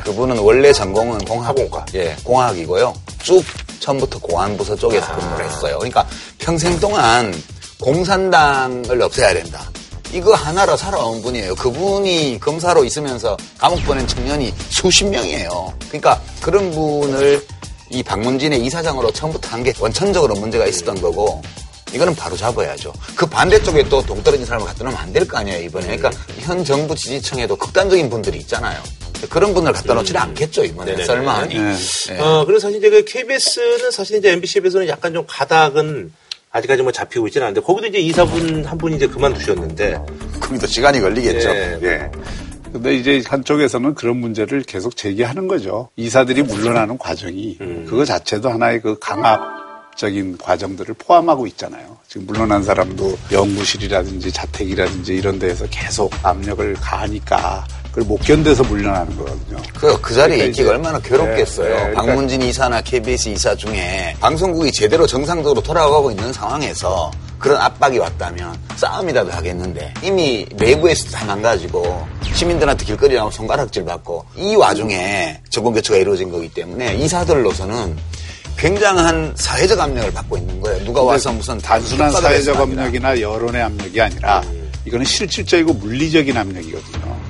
그분은 원래 전공은 공학, 학원과. 예, 공학이고요. 쭉 처음부터 공안부서 쪽에서 근무를 했어요. 그러니까 평생 동안 공산당을 없애야 된다. 이거 하나로 살아온 분이에요. 그분이 검사로 있으면서 감옥 보낸 청년이 수십 명이에요. 그러니까 그런 분을 이 박문진의 이사장으로 처음부터 한 게 원천적으로 문제가 있었던 거고 이거는 바로 잡아야죠. 그 반대쪽에 또 동떨어진 사람을 갖다 놓으면 안 될 거 아니에요, 이번에. 그러니까 현 정부 지지층에도 극단적인 분들이 있잖아요. 그런 분을 갖다 놓지는 않겠죠, 이번에. 설마하니. 네. 예. 어, 그래서 사실 이제 그 KBS는 사실 이제 MBC에 비해서는 약간 좀 가닥은 아직까지 뭐 잡히고 있지는 않은데 거기도 이제 이사분 한 분이 이제 그만두셨는데 거기도 시간이 걸리겠죠. 예. 예. 근데 이제 한쪽에서는 그런 문제를 계속 제기하는 거죠. 이사들이 물러나는 과정이 음. 그거 자체도 하나의 그 강압 적인 과정들을 포함하고 있잖아요. 지금 물러난 사람도 연구실이라든지 자택이라든지 이런 데에서 계속 압력을 가하니까 그걸 못 견뎌서 물러나는 거거든요. 그, 그 자리에 그러니까 있기가 얼마나 괴롭겠어요. 네, 네, 그러니까- 박문진 이사나 KBS 이사 중에 방송국이 제대로 정상적으로 돌아가고 있는 상황에서 그런 압박이 왔다면 싸움이라도 하겠는데 이미 내부에서 다 망가지고 시민들한테 길거리 나가면 손가락질 받고 이 와중에 정권 교체가 이루어진 거기 때문에 이사들로서는 굉장한 사회적 압력을 받고 있는 거예요. 누가 와서 무슨 단순한 사회적 아니라. 압력이나 여론의 압력이 아니라 이거는 실질적이고 물리적인 압력이거든요.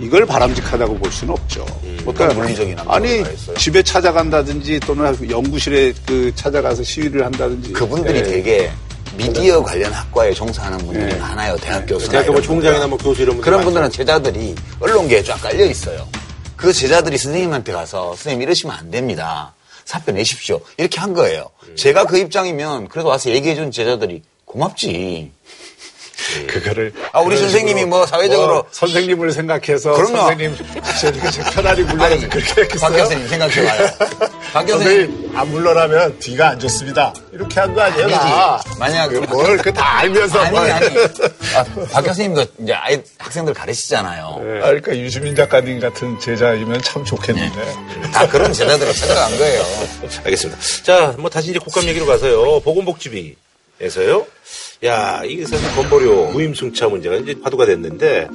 이걸 바람직하다고 볼 수는 없죠. 어떤 물리적인 압력을 아니? 집에 찾아간다든지 또는 연구실에 그 찾아가서 시위를 한다든지 그분들이 예. 되게 미디어 관련 학과에 종사하는 분들이 네. 많아요. 대학 교수나 대학교 뭐 총장이나. 뭐 교수 이런 분들 그런. 분들은 제자들이 언론계에 쫙 깔려 있어요. 그 제자들이 선생님한테 가서 선생님 이러시면 안 됩니다. 사표 내십시오. 이렇게 한 거예요. 제가 그 입장이면 그래도 와서 얘기해준 제자들이 고맙지. 그거를 아, 우리 선생님이 뭐 사회적으로 선생님을 생각해서 그럼요. 선생님 저렇게 편안히 물러나서 아니, 그렇게 박 했겠어요? 교수님 생각해 봐요. 박 교수님 선생님 안 물러나면 뒤가 안 좋습니다. 이렇게 한 거 아니에요? 다. 아니지. 만약 뭘그 다 알면서 아니 뭘. 아니. 아, 박 교수님도 이제 아이 학생들 가르치잖아요. 아, 그러니까 유시민 작가님 같은 제자이면 참 좋겠는데. 다 그런 제자들을 찾아간 거예요. 알겠습니다. 자, 뭐 다시 이제 국감 얘기로 가서요. 보건복지비 에서요. 야, 이게 사실 건보료 무임승차 문제가 이제 화두가 됐는데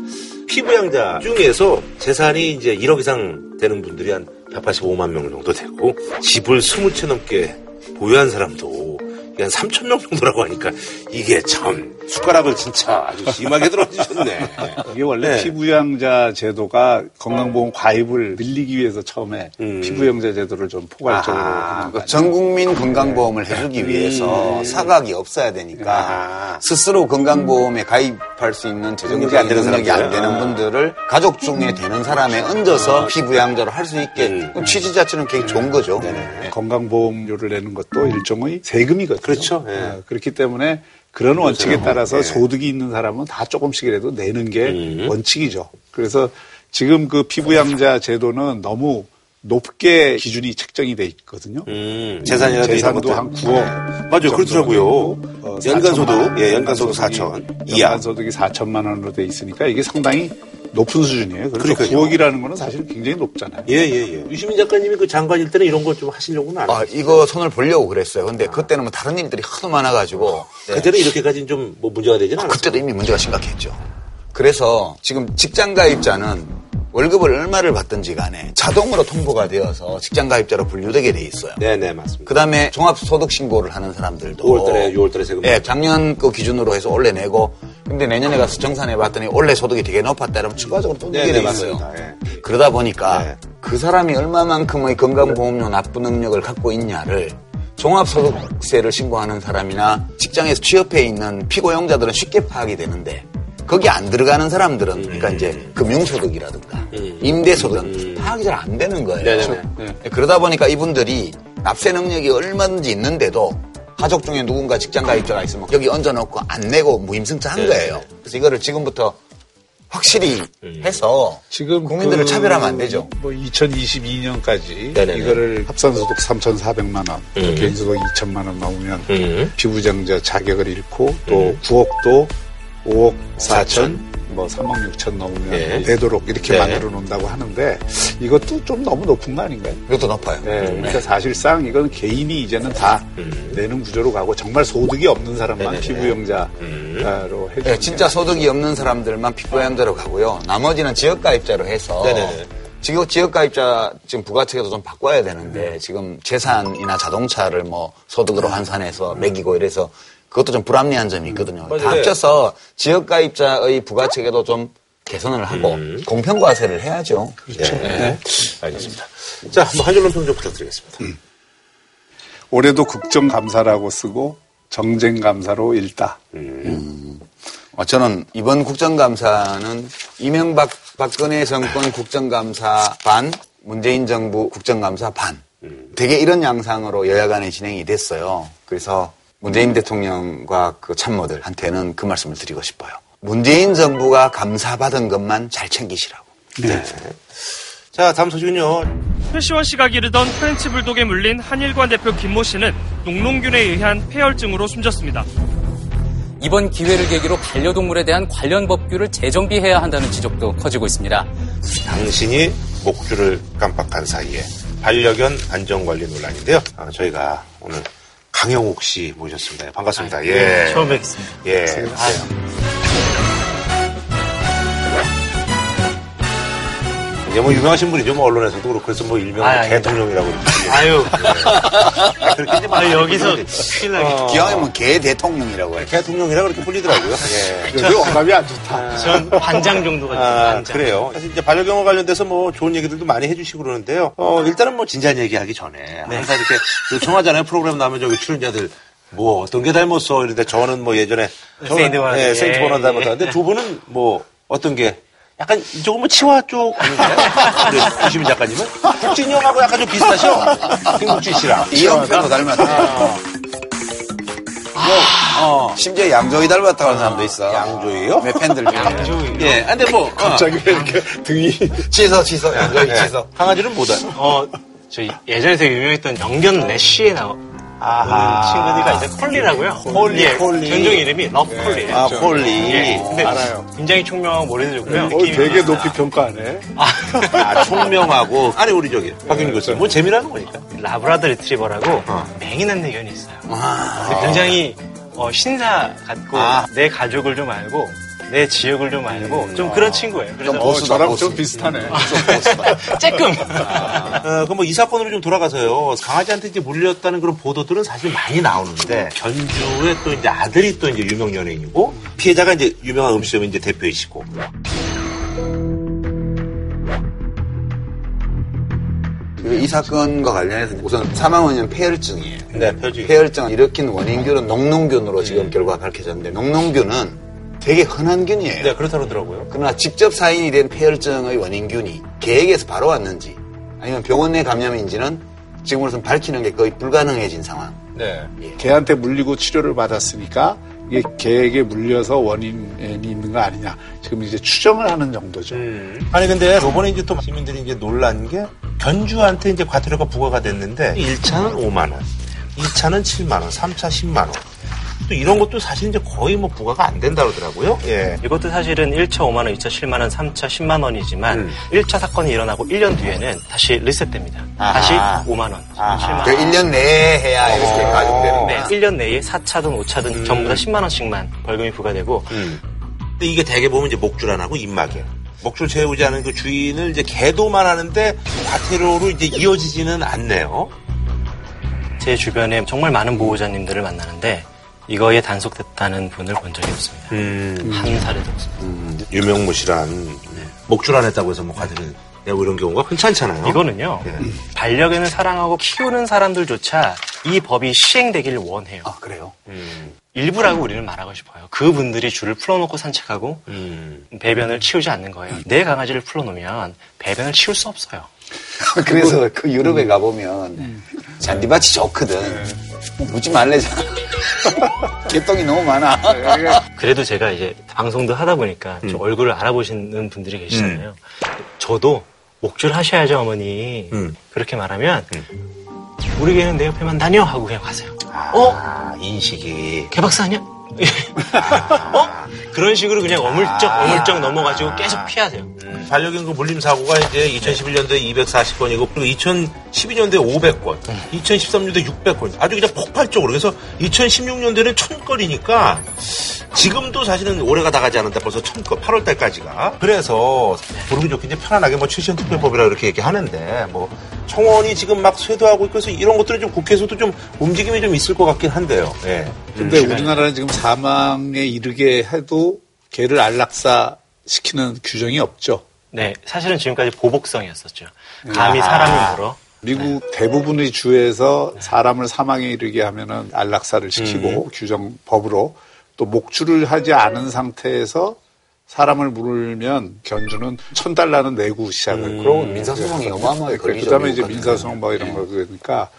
피부양자 중에서 재산이 이제 1억 이상 되는 분들이 한 185만 명 정도 되고 집을 20채 넘게 보유한 사람도 한 3천 명 정도라고 하니까 이게 참 숟가락을 진짜 아주 심하게 들어주셨네. 이게 원래 네. 피부양자 제도가 건강보험 가입을 늘리기 위해서 처음에 음. 피부양자 제도를 좀 포괄적으로 거전 국민 건강보험을 해주기 위해서 사각이 없어야 되니까 아하. 스스로 건강보험에 가입할 수 있는 재정적인 안 되는 능력이 안. 되는 아. 분들을 가족 중에 되는 사람에 얹어서 피부양자를 할수 있게 음. 취지 자체는 굉장히 좋은 거죠. 네. 건강보험료를 내는 것도 일종의 세금이거든요. 그렇죠. 예. 어, 그렇기 때문에 그런 원칙에 따라서 예. 소득이 있는 사람은 다 조금씩이라도 내는 게 음. 원칙이죠. 그래서 지금 그 피부양자 제도는 너무 높게 기준이 책정이 돼 있거든요. 음, 재산이라도 이런 재산도. 한 9억. 맞아요. 그렇더라고요. 어, 연간 소득, 4천만 원. 예, 연간 소득 연간소득이 4천 이하. 연간 소득이 4천만 원으로 돼 있으니까 이게 상당히 높은 수준이에요. 그래서 그러니까요. 9억이라는 거는 사실 굉장히 높잖아요. 예, 예, 예. 유시민 작가님이 그 장관일 때는 이런 거좀 하시려고는 안 아, 했어요. 이거 손을 보려고 그랬어요. 근데 그때는 뭐 다른 일들이 하도 많아가지고. 네. 그때는 이렇게까지는 좀 뭐 문제가 되지는 않았어요. 그때도 이미 문제가 심각했죠. 그래서 지금 직장 가입자는 월급을 얼마를 받든지 간에 자동으로 통보가 되어서 직장 가입자로 분류되게 돼 있어요. 네 네, 맞습니다. 그 다음에 종합 소득 신고를 하는 사람들도. 5월달에, 6월달에 세금 예, 내죠. 작년 그 기준으로 해서 올해 내고, 근데 내년에 가서 정산해 봤더니 올해 소득이 되게 높았다 이러면 추가적으로 또 내게 돼. 예. 그러다 보니까 네. 그 사람이 얼마만큼의 건강보험료 납부 능력을 갖고 있냐를 종합소득세를 신고하는 사람이나 직장에서 취업해 있는 피고용자들은 쉽게 파악이 되는데 거기 안 들어가는 사람들은 그러니까 이제 금융소득이라든가 임대소득은 파악이 잘 안 되는 거예요. 네네네. 네, 그러다 보니까 이분들이 납세 능력이 얼마든지 있는데도 가족 중에 누군가 직장 가입자가 있으면 여기 얹어놓고 안 내고 무임승차한 네. 거예요. 그래서 이거를 지금부터 확실히 해서 지금 국민들을 그 차별하면 안 되죠. 뭐 2022년까지 네네네. 이거를 합산소득 3,400만 원, 또 음. 개인소득 2천만 원 나오면 음. 피부장자 자격을 잃고 또 9억도 5억 4천, 뭐 3억 6천 넘으면 네. 되도록 이렇게 네. 만들어 놓는다고 하는데 이것도 좀 너무 높은 거 아닌가요? 이것도 높아요. 네, 그러니까 사실상 이건 개인이 이제는 다 내는 구조로 가고 정말 소득이 없는 사람만 네네네. 피부영자로 해주는 네, 진짜 소득이 없는 사람들만 피부양자로 가고요. 나머지는 지역가입자로 해서 네네네. 지금 지역가입자 지금 부가책에도 좀 바꿔야 되는데 지금 재산이나 자동차를 뭐 소득으로 환산해서 매기고 이래서 그것도 좀 불합리한 점이 있거든요. 다 맞아요. 합쳐서 지역가입자의 부가책에도 좀 개선을 하고 공평과세를 해야죠. 네. 알겠습니다. 자, 한번 한 줄로 평좀 부탁드리겠습니다. 올해도 국정감사라고 쓰고 정쟁감사로 읽다. 어, 저는 이번 국정감사는 이명박 박근혜 정권 국정감사 반, 문재인 정부 국정감사 반. 되게 이런 양상으로 여야 간에 진행이 됐어요. 그래서 문재인 대통령과 그 참모들한테는 그 말씀을 드리고 싶어요. 문재인 정부가 감사받은 것만 잘 챙기시라고. 네. 자, 다음 소식은요. 최시원 씨가 기르던 프렌치 불독에 물린 한일관 대표 김모 씨는 녹농균에 의한 패혈증으로 숨졌습니다. 이번 기회를 계기로 반려동물에 대한 관련 법규를 재정비해야 한다는 지적도 커지고 있습니다. 당신이 목줄을 깜빡한 사이에 반려견 안전관리 논란인데요. 아, 저희가 오늘 강형욱 씨 모셨습니다. 반갑습니다. 예. 처음 뵙겠습니다. 예. 이제 뭐 유명하신 분이죠. 뭐 언론에서도 그렇고 그래서 뭐 일명 아. 대통령이라고 이렇게 아유, 아, 그렇게 이제 말 여기서 큰일 나게. 어, 기왕이면 개 대통령이라고 해요. 대통령이라 그렇게 불리더라고요. 예. 그래서 어감이 안 좋다. 전 반장 정도가 아, 반장. 그래요. 사실 이제 반려견과 관련돼서 뭐 좋은 얘기들도 많이 해주시고 그러는데요. 어, 일단은 뭐 진지한 얘기하기 전에 항상 이렇게 요청하잖아요. 프로그램 나오면 저기 출연자들 뭐 어떤 게 닮았어 이런데 저는 뭐 예전에 저는, 세인트 버나드. 예, 세인트 버나드 예, 닮았다는데 두 분은 뭐 어떤 게 약간 이쪽은 뭐 치와와 쪽 아닌가요? 유시민 작가님은 국진 형하고 약간 좀 비슷하셔. 김국진 씨랑. 이영표도 닮았다. 어, 심지어 양조위 닮았다고 하는 사람도 있어. 양조위요? 내 팬들 중에. 예, 아, 근데 뭐 어. 갑자기 왜 이렇게 등이 취소, 취소, 양조위 예. 취소. 강아지는 뭐다? 어, 저 예전에 되게 유명했던 명견 래시에 나온 친구들과 이제 콜리라고요. 콜리, 예, 콜리. 견종 이름이 러프 콜리예요. 아, 콜리. 예, 근데 알아요. 굉장히 총명하고 머리도 좋고요. 어, 되게. 높이 평가하네. 아, 총명하고. 아니, 우리 저기, 박윤희 교수님. 뭐 재미라는 거니까. 라브라도 리트리버라고 맹인한 대견이 있어요. 근데 굉장히 어, 신사 같고 아. 내 가족을 좀 알고 내 지역을 좀 알고 좀 그런 친구예요. 그래서 좀 어, 보수다, 저랑 보수. 좀 비슷하네. 쬐끔 어, 그럼 뭐 이 사건으로 좀 돌아가서요. 강아지한테 이제 물렸다는 그런 보도들은 사실 많이 나오는데, 견주의 또 이제 아들이 또 이제 유명 연예인이고, 피해자가 이제 유명한 음식점 이제 대표이시고. 이 사건과 관련해서 우선 사망 원인은 폐혈증이에요. 네, 표지. 폐혈증을 일으킨 원인균은 농농균으로 지금 음. 결과가 밝혀졌는데 농농균은 되게 흔한 균이에요. 네, 그렇다 그러더라고요. 그러나 직접 사인이 된 폐혈증의 원인균이 개에게서 바로 왔는지 아니면 병원 내 감염인지는 지금으로선 밝히는 게 거의 불가능해진 상황. 네. 개한테 물리고 치료를 받았으니까 이게 개에게 물려서 원인이 있는 거 아니냐. 지금 이제 추정을 하는 정도죠. 아니, 근데 요번에 이제 또 시민들이 이제 놀란 게, 견주한테 이제 과태료가 부과가 됐는데, 1차는 5만 원, 2차는 7만 원, 3차 10만 원. 또 이런 것도 사실 이제 거의 뭐 부과가 안 된다 그러더라고요. 예. 이것도 사실은 1차 5만 원, 2차 7만 원, 3차 10만 원이지만 음. 1차 사건이 일어나고 1년 뒤에는 다시 리셋됩니다. 아하. 다시 5만 원, 7만 그 원. 1년 내에 해야 이렇게 가중되는 네, 거야. 1년 내에 4차든 5차든 전부 다 10만 원씩만 벌금이 부과되고 음. 근데 이게 대개 보면 이제 목줄 안 하고 입막이에요. 목줄 채우지 않은 그 주인을 이제 개도만 하는데 과태료로 이제 이어지지는 않네요. 제 주변에 정말 많은 보호자님들을 만나는데 이거에 단속됐다는 분을 본 적이 없습니다. 음. 한 사례도 없습니다. 음, 유명무실한 목줄 안 했다고 해서 뭐 과태료 내고 이런 경우가 흔찮잖아요. 이거는요, 예. 반려견을 사랑하고 키우는 사람들조차 이 법이 시행되기를 원해요. 아, 그래요? 음, 일부라고 우리는 말하고 싶어요. 그분들이 줄을 풀어놓고 산책하고 음. 배변을 치우지 않는 거예요. 내 강아지를 풀어놓으면 배변을 치울 수 없어요. 그래서 그 유럽에 가보면 잔디밭이 좋거든. 묻지 말래잖아. 개똥이 너무 많아. 그래도 제가 이제 방송도 하다 보니까 좀 얼굴을 알아보시는 분들이 계시잖아요. 저도 목줄 하셔야죠, 어머니. 음. 그렇게 말하면 우리 개는 내 옆에만 다녀 하고 그냥 가세요. 어? 아, 인식이. 개박사 아니야? 어? 그런 식으로 그냥 어물쩍 어물쩍 넘어가지고 계속 피하세요. 반려견 그 물림 사고가 이제 2011년도에 240건이고 그리고 2012년도에 500건, 2013년도에 600건. 아주 그냥 폭발적으로. 그래서 2016년도에는 1000건이니까 지금도 사실은 올해가 다 가지 않는다 벌써 1000건 8월 달까지가. 그래서 부르기 좋게 이제 편안하게 뭐 최신 특별법이라 이렇게 얘기하는데 뭐 청원이 지금 막 쇄도하고 있고 그래서 이런 것들은 좀 국회에서도 좀 움직임이 좀 있을 것 같긴 한데요. 예. 근데 우리나라는 지금 사망에 이르게 해도 개를 안락사 시키는 규정이 없죠. 네, 사실은 지금까지 보복성이었었죠. 감히 사람을 물어. 미국 대부분의 주에서 사람을 사망에 이르게 하면은 안락사를 시키고 규정 법으로 또 목줄을 하지 않은 상태에서 사람을 물으면 견주는 천 달러는 내고 시작을. 그러고 민사소송이 어마어마하게 걸리죠. 그다음에 이제 민사소송 뭐 이런 거 그러니까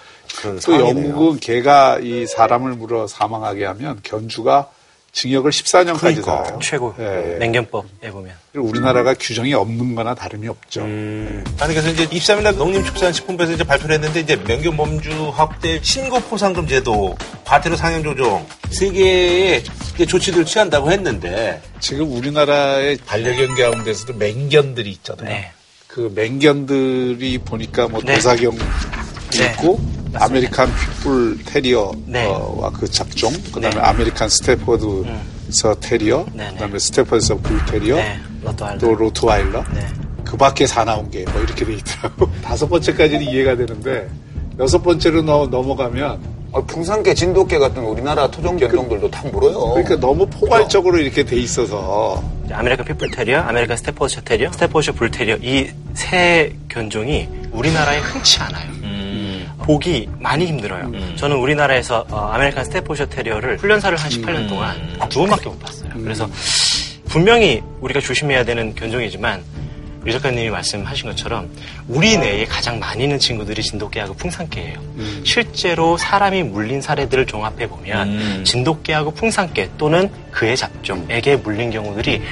또. 영국은 개가 이 사람을 물어 사망하게 하면 견주가 징역을 14년까지 그러니까. 살아요. 최고 예, 예. 냉견법에 보면. 그리고 우리나라가 규정이 없는 거나 다름이 없죠. 아니 그래서 이제 23일날 농림축산식품부에서 이제 발표를 했는데 이제 맹견 범주 확대 신고 포상금 제도 과태료 상향 조정 세 개의 조치들을 취한다고 했는데 지금 우리나라의 반려견 가운데서도 맹견들이 있잖아요. 네. 그 맹견들이 보니까 뭐 네. 도사견 네. 있고 아메리칸 핏불 테리어와 네. 그 잡종, 그 다음에 네. 아메리칸 스태퍼드 셔 테리어, 네, 네. 그다음에 스태퍼드셔 불 테리어, 네. 또 로트와일러. 네. 그 밖에 사나운 게 뭐 이렇게 돼 있더라고. 다섯 번째까지는 이해가 되는데 여섯 번째로 넘- 넘어가면 아, 풍산개, 진돗개 같은 거 우리나라 토종 견종들도 다 물어요. 그러니까 너무 포괄적으로 이렇게 돼 있어서 아메리칸 핏불 테리어, 아메리칸 스태퍼드셔 테리어, 스태퍼드셔 불 테리어 이 세 견종이 우리나라에 흔치 않아요. 보기 많이 힘들어요. 저는 우리나라에서 어, 아메리칸 스태퍼드셔 테리어를 훈련사를 한 18년 동안 두 번밖에 못 봤어요. 그래서 분명히 우리가 조심해야 되는 견종이지만 유 작가님이 말씀하신 것처럼 우리 내에 가장 많이 있는 친구들이 진돗개하고 풍산개예요. 실제로 사람이 물린 사례들을 종합해 보면 진돗개하고 풍산개 또는 그의 잡종에게 물린 경우들이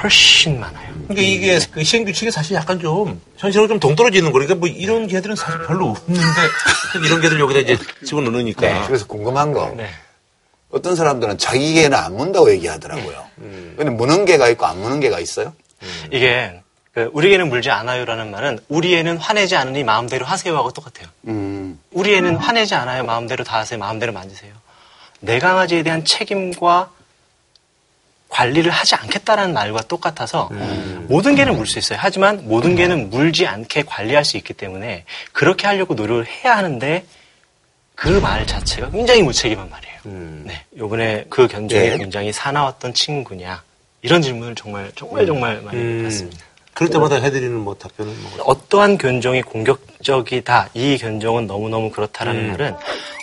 훨씬 많아요. 그러니까 이게 그 시행 규칙이 사실 약간 좀 현실하고 좀 동떨어지는 거니까 뭐 이런 개들은 사실 별로 없는데 이런 개들 여기다 이제 집어넣으니까 네, 그래서 궁금한 거. 네. 어떤 사람들은 자기 개는 안 문다고 얘기하더라고요. 근데 무는 개가 있고 안 무는 개가 있어요? 이게 그 우리 애는 물지 않아요라는 말은 우리 애는 화내지 않으니 마음대로 하세요하고 똑같아요. 음. 우리 애는 화내지 않아요. 마음대로 다 하세요. 마음대로 만드세요. 내 강아지에 대한 책임과 관리를 하지 않겠다라는 말과 똑같아서 모든 개는 물 수 있어요. 하지만 모든 개는 물지 않게 관리할 수 있기 때문에 그렇게 하려고 노력을 해야 하는데 그 말 자체가 굉장히 무책임한 말이에요. 네. 요번에 그 견종이 네. 굉장히 사나웠던 친구냐 이런 질문을 정말 정말 정말 많이 받습니다. 그럴 때마다 해드리는 뭐 답변은 뭐 어떠한 견종이 공격적이다. 이 견종은 너무너무 그렇다라는 말은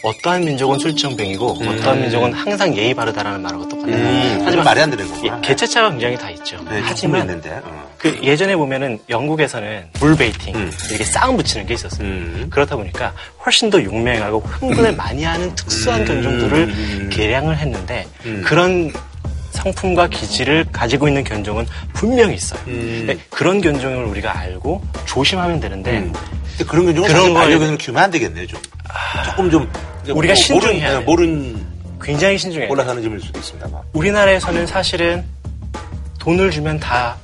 어떠한 민족은 술정병이고 어떠한 민족은 항상 예의 바르다라는 말하고 똑같아요. 음, 하지만 말이 안 되는 예, 거구나. 개체차가 굉장히 다 있죠. 네, 하지만 하지만 있는데. 어. 그 예전에 보면은 영국에서는 불베이팅 음. 이렇게 쌍 붙이는 게 있었어요. 음. 그렇다 보니까 훨씬 더 용맹하고 흥분을 많이 하는 특수한 견종들을 개량을 했는데 음. 그런 성품과 기질을 가지고 있는 견종은 분명히 있어요. 음. 근데 그런 견종을 우리가 알고 조심하면 되는데 음. 그런 견종은 그런 반려견을 키우면 안 되겠네요, 좀. 조금 좀. 우리가 뭐 신중해야 모른, 돼요. 모른 굉장히 신중해요. 올라가는 점일 수도 있습니다만. 우리나라에서는 사실은 돈을 주면 다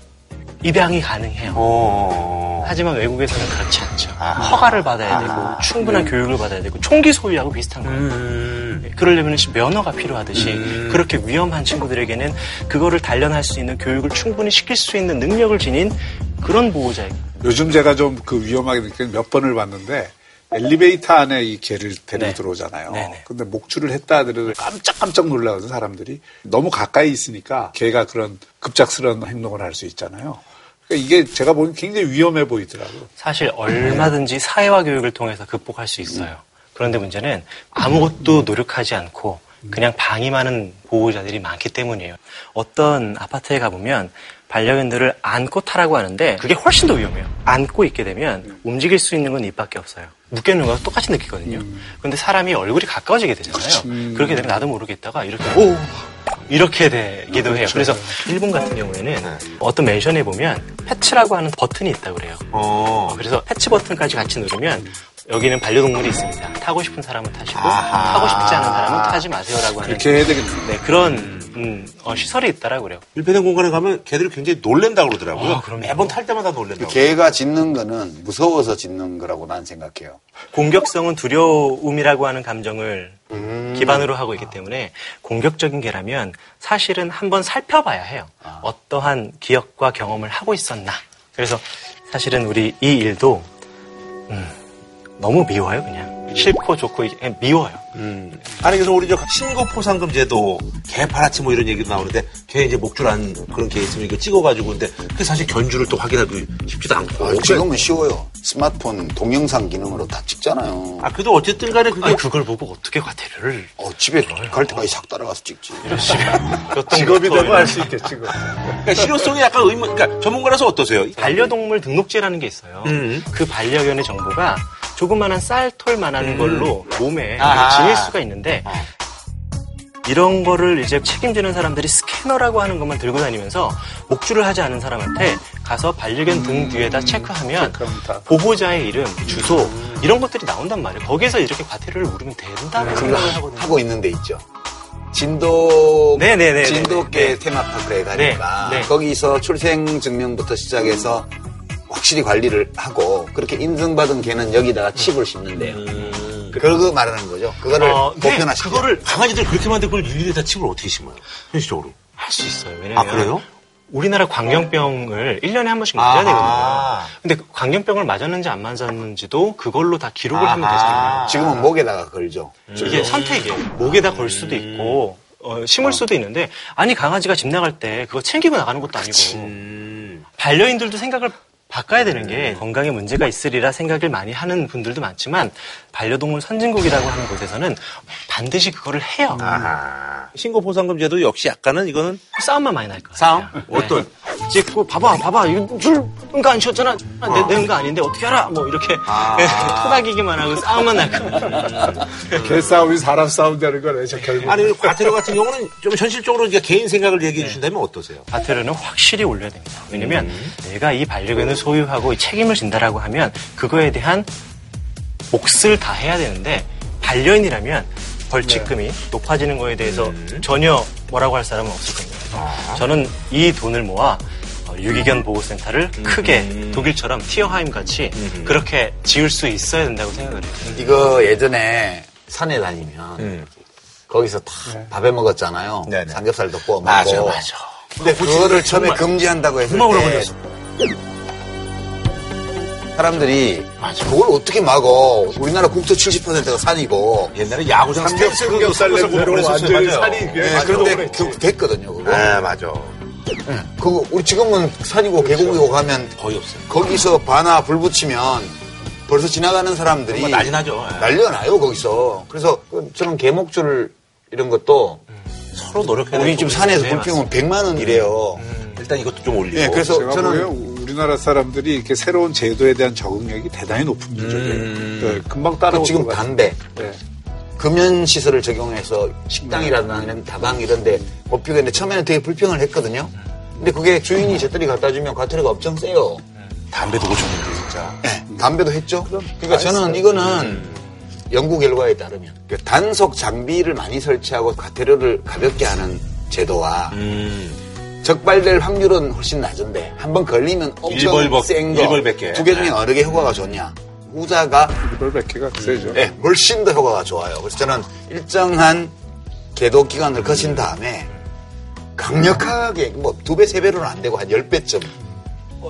입양이 가능해요. 어. 하지만 외국에서는 그렇지 않죠. 허가를 받아야 되고 충분한 교육을 받아야 되고 총기 소유하고 비슷한 거예요. 음. 그러려면 면허가 필요하듯이 그렇게 위험한 친구들에게는 그거를 단련할 수 있는 교육을 충분히 시킬 수 있는 능력을 지닌 그런 보호자예요. 요즘 제가 좀 그 위험하게 느끼는 몇 번을 봤는데 엘리베이터 안에 이 개를 데리고 네. 들어오잖아요. 네네. 근데 목줄을 했다 하더라도 깜짝깜짝 놀라거든 사람들이. 너무 가까이 있으니까 개가 그런 급작스러운 행동을 할 수 있잖아요. 그러니까 이게 제가 보기엔 굉장히 위험해 보이더라고요. 사실 얼마든지 사회화 교육을 통해서 극복할 수 있어요. 그런데 문제는 아무것도 노력하지 않고 그냥 방임하는 보호자들이 많기 때문이에요. 어떤 아파트에 가보면 반려견들을 안고 타라고 하는데 그게 훨씬 더 위험해요. 안고 있게 되면 움직일 수 있는 건 입밖에 없어요. 묶여있는 거랑 똑같이 느끼거든요. 근데 사람이 얼굴이 가까워지게 되잖아요. 그렇게 되면 나도 모르겠다가 이렇게 오 이렇게 되기도 해요. 그래서 일본 같은 경우에는 어떤 맨션에 보면 패치라고 하는 버튼이 있다고 그래요. 어. 그래서 패치 버튼까지 같이 누르면 여기는 반려동물이 있습니다. 타고 싶은 사람은 타시고 아하. 타고 싶지 않은 사람은 타지 마세요라고 하는 그렇게 해야 되겠네. 네, 그런 음, 어, 시설이 있다라고 그래요. 밀폐된 공간에 가면 개들이 굉장히 놀랜다고 그러더라고요. 아, 그럼요. 매번 탈 때마다 놀랜다고. 개가 짖는 거는 무서워서 짖는 거라고 난 생각해요. 공격성은 두려움이라고 하는 감정을 기반으로 하고 있기 때문에 공격적인 개라면 사실은 한번 살펴봐야 해요. 어떠한 기억과 경험을 하고 있었나. 그래서 사실은 우리 이 일도 음, 너무 미워요, 그냥. 싫고 좋고 그냥 미워요. 음. 아니 그래서 우리 저 신고 포상금 제도 개 팔아치 뭐 이런 얘기도 나오는데 개 이제 목줄 안 그런 개 있으면 이거 찍어가지고 근데 그게 사실 견주를 또 확인하기 쉽지도 않고. 아, 지금은 쉬워요. 스마트폰 동영상 기능으로 다 찍잖아요. 아 그래도 어쨌든 간에 그게 아니, 그걸 보고 어떻게 과태료를 어, 집에 갈 때까지 싹 따라가서 찍지. 직업이 되고 알 수 있겠지. 그거. 그러니까 실효성이 약간 의문. 그러니까 전문가라서 어떠세요? 반려동물 등록제라는 게 있어요. 음. 그 반려견의 정보가 조그마한 쌀톨만한 걸로 몸에. 지닐 수가 있는데 이런 거를 이제 책임지는 사람들이 스캐너라고 하는 것만 들고 다니면서 목줄을 하지 않은 사람한테 가서 반려견 등 뒤에다 체크하면. 보호자의 이름, 주소 이런 것들이 나온단 말이에요. 거기에서 이렇게 과태료를 물으면 된다는 그거 생각을 하- 하거든요. 하고 있는 데 있죠. 진도 네네네. 진도계 네. 테마파크에 가니까 네, 네. 거기서 출생 증명부터 시작해서 확실히 관리를 하고 그렇게 인증받은 개는 여기다가 칩을 심는데요. 그거 말하는 거죠. 그거를 어, 네, 보편화시켜. 그거를 강아지들 그렇게 만든 걸 일일이 다 칩을 어떻게 심어요? 현실적으로. 할 수 있어요. 왜냐면 아 그래요? 우리나라 광견병을 1년에 한 번씩 아. 맞아야 되거든요. 근데 그 광견병을 맞았는지 안 맞았는지도 그걸로 다 기록을 하면 되잖아요. 지금은 목에다가 걸죠. 이게 선택이에요. 목에다 걸 수도 있고 어, 심을 수도 있는데 아니 강아지가 집 나갈 때 그거 챙기고 나가는 것도 아니고 음. 반려인들도 생각을 바꿔야 되는 게 건강에 문제가 있으리라 생각을 많이 하는 분들도 많지만 반려동물 선진국이라고 하는 곳에서는 반드시 그거를 해요. 아하. 신고 포상금 제도 역시 약간은 이거는 싸움만 많이 날 거예요. 싸움? 네. 어떤? 찍고 봐봐 봐봐 이거 줄은거 안 쳤잖아 내, 내은 거 아닌데 어떻게 알아 뭐 이렇게 아. 토닥이기만 하고 싸움만 날 거예요. 개 싸움이 사람 싸움 되는 거네, 저 결국. 아니 과태료 같은 경우는 좀 현실적으로 이제 개인 생각을 얘기해 주신다면 어떠세요? 과태료는 확실히 올려야 됩니다. 왜냐면 내가 이 반려견을 소유하고 이 책임을 진다라고 하면 그거에 대한 몫을 다 해야 되는데 반려인이라면 벌칙금이 높아지는 거에 대해서 전혀 뭐라고 할 사람은 없을 겁니다. 저는 이 돈을 모아 어, 유기견 보호센터를 크게 독일처럼 티어하임 같이 그렇게 지을 수 있어야 된다고 생각을 해요. 이거 예전에 산에 다니면 거기서 다 밥에 먹었잖아요. 음. 네네. 삼겹살도 구워 먹고. 맞아, 맞아. 근데 그거를 처음에 금지한다고 했을 때. 사람들이 그걸 어떻게 막어? 우리나라 국토 70%가 산이고. 옛날에 야구장 삼겹, 삼겹살 그거 냄새로. 완전히. 살이 네, 그런데. 그 됐거든요. 그거. 네, 맞아. 그거 우리 지금은 산이고 계곡이고 가면 거의 없어요. 거기서 바나 불 붙이면 벌써 지나가는 사람들이 난리 나죠. 예. 난리가 나요 거기서. 그래서 그 저는 개목줄 이런 것도 서로 노력해야 우리 지금 산에서 있어요. 불 피우면 100만 원이래요. 일단 이것도 좀 올리고. 예, 그래서 저는 우리나라 사람들이 이렇게 새로운 제도에 대한 적응력이 대단히 높은 민족이에요. 음. 네, 금방 따라올 그 지금. 담배, 네. 금연 시설을 적용해서 식당이라든가 아니면 다방 이런데 못 피우겠는데 처음에는 되게 불평을 했거든요. 근데 그게 주인이 제떨이 갖다 주면 과태료가 엄청 세요. 담배도 고쳤는데 진짜. 네, 담배도 했죠. 그러니까 저는 이거는 연구 결과에 따르면 그 단속 장비를 많이 설치하고 과태료를 가볍게 하는 제도와 음. 적발될 확률은 훨씬 낮은데 한 번 걸리면 엄청 일벌 센 거. 일벌백계. 두개 중에 어느 게 효과가 좋냐? 후자가 이걸 몇 개가 세죠. 네, 훨씬 더 효과가 좋아요. 그래서 저는 일정한 계도 기간을 거친 다음에 강력하게 뭐 두 배, 세 배로는 안 되고 한 열 배쯤 어,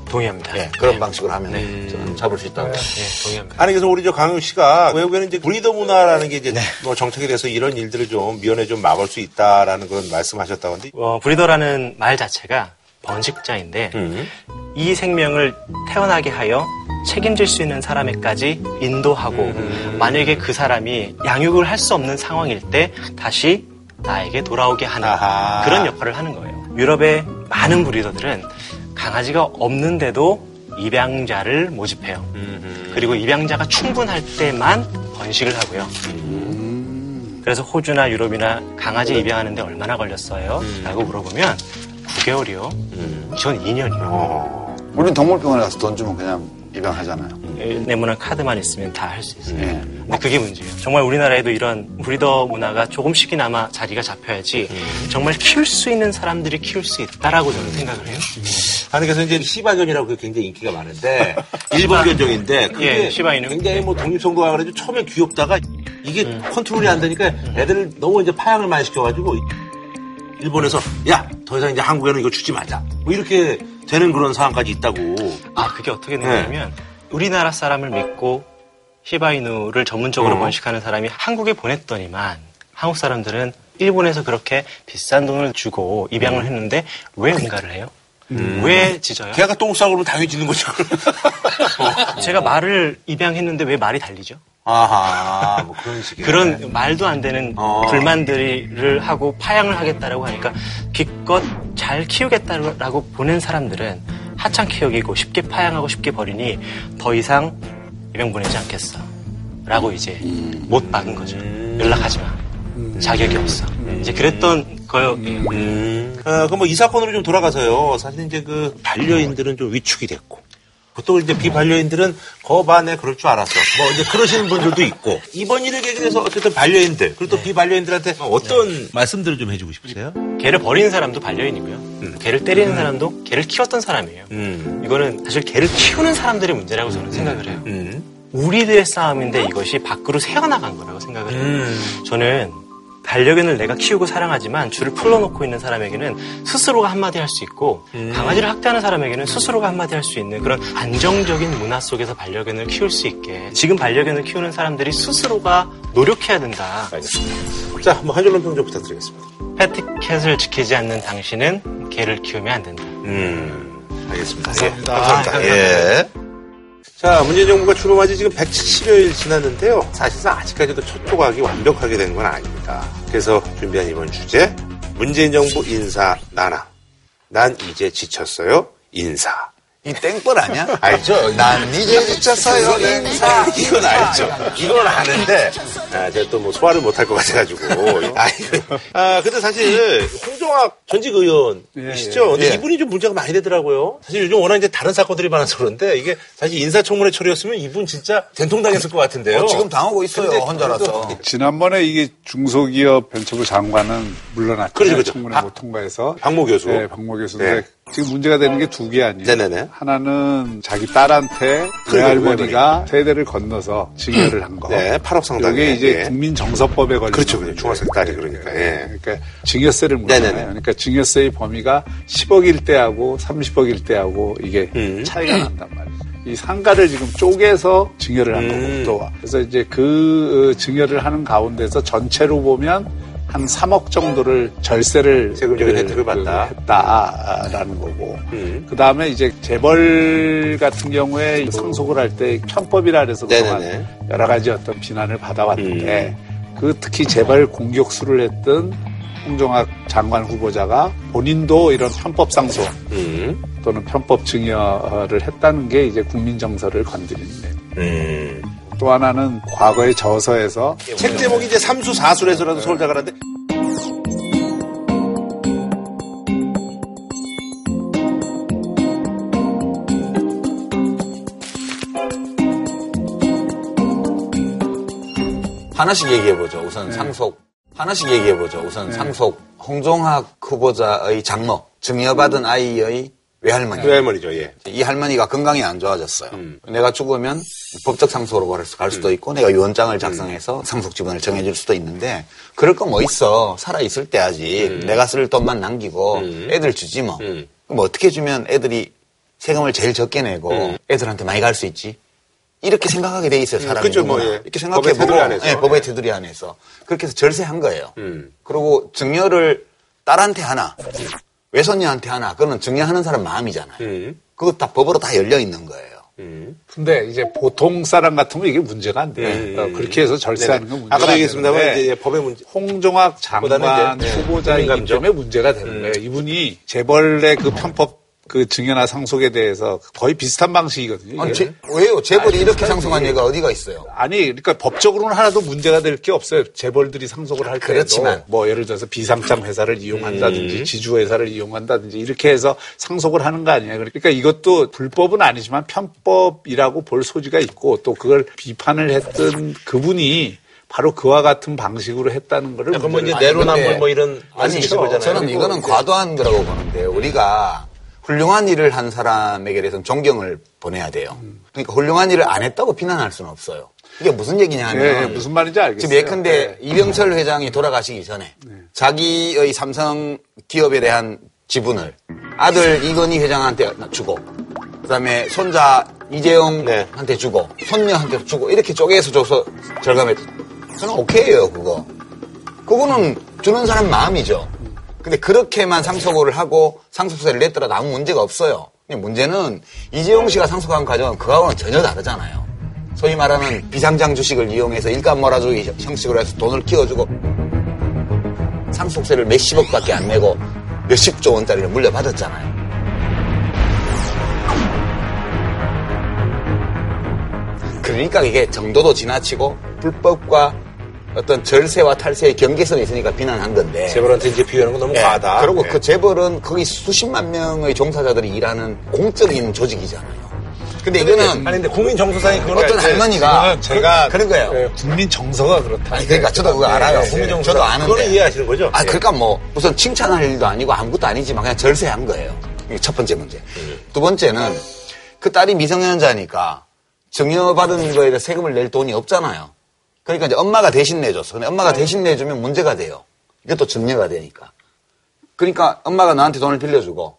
동의합니다. 예, 그런 방식으로 하면 저는 잡을 수 있다고. 네, 동의합니다. 아니 그래서 우리 저 강윤 씨가 외국에는 이제 브리더 문화라는 게 이제 뭐 정착이 돼서 이런 일들을 좀 미연에 좀 막을 수 있다라는 그런 말씀하셨다던데. 어, 브리더라는 말 자체가 번식자인데 음. 이 생명을 태어나게 하여 책임질 수 있는 사람에까지 인도하고 음. 만약에 그 사람이 양육을 할 수 없는 상황일 때 다시 나에게 돌아오게 하는 아하. 그런 역할을 하는 거예요. 유럽의 많은 브리더들은 강아지가 없는데도 입양자를 모집해요. 음. 그리고 입양자가 충분할 때만 번식을 하고요. 그래서 호주나 유럽이나 강아지 입양하는데 얼마나 걸렸어요? 라고 물어보면 9개월이요. 전 2년이요. 우리는 동물병원에 가서 돈 주면 그냥 입양하잖아요. 네모난 카드만 있으면 다 할 수 있어요. 네. 근데 그게 문제예요. 정말 우리나라에도 이런 브리더 문화가 조금씩이나마 자리가 잡혀야지 정말 키울 수 있는 사람들이 키울 수 있다라고 저는 생각을 해요. 아니 그래서 이제 시바견이라고 굉장히 인기가 많은데 일본 견종인데 그게 예, 시바이누. 굉장히 뭐 독립성도가 그래도 처음에 귀엽다가 이게 컨트롤이 안 되니까 애들을 너무 이제 파양을 많이 시켜가지고 일본에서 야 더 이상 이제 한국에는 이거 주지 말자 뭐 이렇게 되는 그런 상황까지 있다고. 아, 그게 어떻게 되냐면 우리나라 사람을 믿고 시바이누를 전문적으로 어. 번식하는 사람이 한국에 보냈더니만 한국 사람들은 일본에서 그렇게 비싼 돈을 주고 입양을 했는데 왜 응가를 해요? 왜 짖어요? 걔가 똥 싸고 그러면 당연히 짖는 거죠. 제가 말을 입양했는데 왜 말이 달리죠? 아하 뭐 그런 식의 그런 말도 안 되는 어. 불만들을 하고 파양을 하겠다라고 하니까 기껏 잘 키우겠다라고 보낸 사람들은 하찮게 여기고 쉽게 파양하고 쉽게 버리니 더 이상 입양 보내지 않겠어. 라고 이제 못 박은 거죠. 연락하지 마. 자격이 없어. 이제 그랬던 거예요. 음. 어, 그럼 뭐 이 사건으로 좀 돌아가서요. 사실 이제 그 반려인들은 좀 위축이 됐고. 보통 이제 비반려인들은 거반에 그럴 줄 알았어. 뭐 이제 그러시는 분들도 있고. 이번 일을 계기로 해서 어쨌든 반려인들, 그리고 또 비반려인들한테 어떤 말씀들을 좀 해주고 싶으세요? 개를 버리는 사람도 반려인이고요. 개를 때리는 사람도 개를 키웠던 사람이에요. 음. 이거는 사실 개를 키우는 사람들의 문제라고 저는 생각을 해요. 음. 우리들의 싸움인데 이것이 밖으로 새어나간 거라고 생각을 해요. 음. 저는 반려견을 내가 키우고 사랑하지만 줄을 풀러놓고 있는 사람에게는 스스로가 한마디 할 수 있고 음. 강아지를 학대하는 사람에게는 스스로가 한마디 할 수 있는 그런 안정적인 문화 속에서 반려견을 키울 수 있게 지금 반려견을 키우는 사람들이 스스로가 노력해야 된다. 알겠습니다. 자, 한번 한 줄로 평좀 부탁드리겠습니다. 패티켓을 지키지 않는 당신은 개를 키우면 안 된다. 음. 알겠습니다. 감사합니다. 예, 감사합니다. 예. 자, 문재인 정부가 출범한 지 지금 170여일 지났는데요. 사실상 아직까지도 첫 조각이 완벽하게 된 건 아닙니다. 그래서 준비한 이번 주제, 문재인 정부 인사 나나. 난 이제 지쳤어요. 인사. 이 땡벌 아니야? 알죠? 난 이제 지쳤어요. 인사. 이건 알죠. 이건 아는데, 아, 제가 또 뭐 소화를 못할 것 같아가지고. 아, 이거. 아, 근데 사실, 홍종학 전직 의원이시죠? 근데 예. 이분이 좀 문제가 많이 되더라고요. 사실 요즘 워낙 이제 다른 사건들이 많아서 그런데 이게 사실 인사청문회 처리였으면 이분 진짜 된통당했을 것 같은데요. 어, 지금 당하고 있어요, 근데 혼자라서. 지난번에 이게 중소기업 벤처부 장관은 물러났죠. 그렇죠, 그렇죠. 청문회 박- 못 통과해서. 박모 교수. 네, 박모 교수인데 네. 지금 문제가 되는 게 두 개 아니에요. 네네네. 하나는 자기 딸한테 그리고 외할머니가 세대를 건너서 증여를 한 거. 네, 8억 상당의. 이게 이제 예. 국민정서법에 걸린 그렇죠. 그렇죠. 중학생 딸이 그러니까, 예. 그러니까 증여세를. 네네네. 그러니까 증여세의 범위가 10억일 때하고 30억일 때하고 이게 음. 차이가 난단 말이에요. 이 상가를 지금 쪼개서 증여를 한 음. 거고 또 그래서 이제 그 어, 증여를 하는 가운데서 전체로 보면 한 3억 정도를 절세를 세금적인 그, 혜택을 받다. 그 했다라는 거고 음. 그 다음에 이제 재벌 같은 경우에 상속을 할 때 편법이라 그래서 그동안 네네네. 여러 가지 어떤 비난을 받아왔는데 음. 그 특히 재벌 공격수를 했던 홍종학 장관 후보자가 본인도 이런 편법 상속 음. 또는 편법 증여를 했다는 게 이제 국민 정서를 건드리는데 음. 또 하나는 과거의 저서에서 책 제목이 이제 삼수 사수에서라도 서울 자가라는데 하나씩 얘기해보죠. 우선 상속. 하나씩 얘기해보죠. 우선 상속. 홍종학 후보자의 장모, 증여받은 아이의 외할머니. 외할머니죠, 예. 이 할머니가 건강이 안 좋아졌어요. 내가 죽으면 법적 상속으로 갈 수도 있고 내가 유언장을 작성해서 상속 지분을 정해줄 수도 있는데 그럴 거뭐 있어. 살아있을 때 하지. 내가 쓸 돈만 남기고 애들 주지 뭐. 그럼 어떻게 주면 애들이 세금을 제일 적게 내고 애들한테 많이 갈 수 있지? 이렇게 생각하게 돼 있어요, 사람이. 그죠, 뭐. 예. 이렇게 법의 생각해보고, 테두리 안에서. 예, 법의 테두리 안에서. 그렇게 해서 절세한 거예요. 음. 그리고 증여를 딸한테 하나, 외손녀한테 하나, 그거는 증여하는 사람 마음이잖아요. 음. 그거 다 법으로 다 열려 있는 거예요. 근데 이제 보통 사람 같으면 이게 문제가 안 돼요. 음. 어, 그렇게 해서 절세하는 건 문제가 아까도 안 얘기했습니다만 이제 법의 문제. 홍종학 장관 이제, 네, 후보자이기. 때문에 문제가 되는 음. 거예요. 이분이 재벌의 그 편법 그 증여나 상속에 대해서 거의 비슷한 방식이거든요. 아니. 제- 왜요? 재벌이 아니, 이렇게. 상속한 예가 어디가 있어요? 아니, 그러니까 법적으로는 하나도 문제가 될 게 없어요. 재벌들이 상속을 할 때도 그렇지만. 뭐 예를 들어서 비상장 회사를 이용한다든지 지주 회사를 이용한다든지 이렇게 해서 상속을 하는 거 아니에요. 그러니까 이것도 불법은 아니지만 편법이라고 볼 소지가 있고 또 그걸 비판을 했던 그분이 바로 그와 같은 방식으로 했다는 거를 뭐 이제 내로남불 뭐 이런 아니. 저는 이거는 과도한 거라고 보는데 우리가 훌륭한 일을 한 사람에게 대해서는 존경을 보내야 돼요. 그러니까 훌륭한 일을 안 했다고 비난할 수는 없어요. 이게 무슨 얘기냐 하면 예, 예, 무슨 말인지 알겠어요. 지금 예컨대 예. 이병철 회장이 돌아가시기 전에 자기의 삼성 기업에 대한 지분을 아들 이건희 회장한테 주고 그다음에 손자 이재용한테 주고 손녀한테 주고 이렇게 쪼개서 줘서 절감했 저는 오케이예요 그거 그거는 주는 사람 마음이죠 근데 그렇게만 상속을 하고 상속세를 냈더라도 아무 문제가 없어요. 문제는 이재용 씨가 상속한 과정은 그거하고는 전혀 다르잖아요. 소위 말하는 비상장 주식을 이용해서 일감 몰아주기 형식으로 해서 돈을 키워주고 상속세를 몇십억밖에 안 내고 몇십조 원짜리를 물려받았잖아요. 그러니까 이게 정도도 지나치고 불법과 어떤 절세와 탈세의 경계선이 있으니까 비난한 건데. 재벌한테 이제 비유하는 건 너무 예, 과하다. 그리고 예. 그 재벌은 거기 수십만 명의 종사자들이 일하는 공적인 조직이잖아요. 근데 이거는 아니 근데 국민 정서상에 그걸 어떤 이제 할머니가 제가 그, 런 거예요. 예, 국민 정서가 그렇다. 아니 그러니까 저도 그거 알아요. 국민 정서 저도 아는데. 그거는 이해하시는 거죠? 아 예. 그러니까 뭐 우선 칭찬할 일도 아니고 아무것도 아니지만 그냥 절세한 거예요. 이게 첫 번째 문제. 음. 두 번째는 그 딸이 미성년자니까 증여받은 거에 대해 세금을 낼 돈이 없잖아요. 그러니까 이제 엄마가 대신 내줬어. 근데 엄마가 대신 내주면 문제가 돼요. 이것도 증여가 되니까. 그러니까 엄마가 나한테 돈을 빌려주고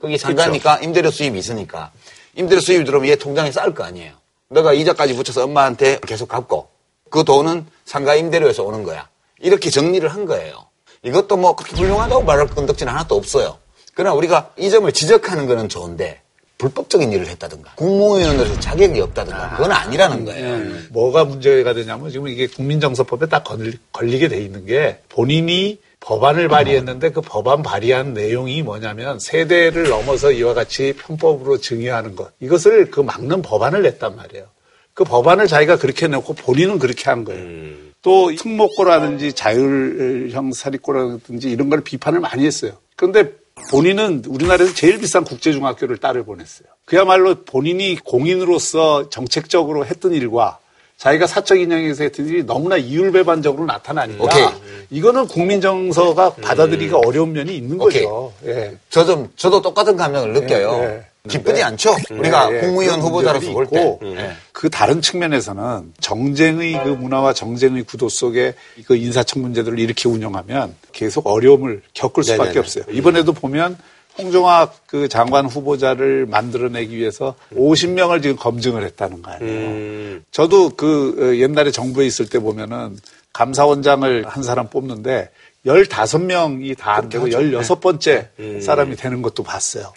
거기 산다니까 임대료 수입이 있으니까 임대료 수입이 들어오면 얘 통장에 쌓을 거 아니에요. 너가 이자까지 붙여서 엄마한테 계속 갚고 그 돈은 상가 임대료에서 오는 거야. 이렇게 정리를 한 거예요. 이것도 뭐 그렇게 훌륭하다고 말할 건덕지는 하나도 없어요. 그러나 우리가 이 점을 지적하는 거는 좋은데 불법적인 일을 했다든가 국무위원으로서 자격이 없다든가 그건 아니라는 거예요. 뭐가 문제가 되냐면 지금 이게 국민정서법에 딱 걸리, 걸리 게 돼 있는 게 본인이 법안을 발의했는데 그 법안 발의한 내용이 뭐냐면 세대를 넘어서 이와 같이 편법으로 증여하는 것 이것을 그 막는 법안을 냈단 말이에요. 그 법안을 자기가 그렇게 내고 본인은 그렇게 한 거예요. 또 특목고라든지 자율형 사립고라든지 이런 걸 비판을 많이 했어요. 그런데 본인은 우리나라에서 제일 비싼 국제중학교를 딸을 보냈어요. 그야말로 본인이 공인으로서 정책적으로 했던 일과 자기가 사적 인형에서 했던 일이 너무나 이율배반적으로 나타나니까 오케이. 이거는 국민 정서가 받아들이기가 어려운 면이 있는 오케이. 거죠. 예. 저 좀, 저도 똑같은 감정을 느껴요. 예, 예. 기쁘지 네. 않죠? 우리가 예, 예. 국무위원 그런 후보자로서 볼 때. 있고 예. 그 다른 측면에서는 정쟁의 그 문화와 정쟁의 구도 속에 그 인사청 문제들을 이렇게 운영하면 계속 어려움을 겪을 수밖에 네네네. 없어요. 이번에도 보면 홍종학 그 장관 후보자를 만들어내기 위해서 50명을 지금 검증을 했다는 거 아니에요. 음. 저도 그 어, 옛날에 정부에 있을 때 보면은 감사원장을 한 사람 뽑는데 15명이 다 안 되고 16번째 사람이 되는 것도 봤어요.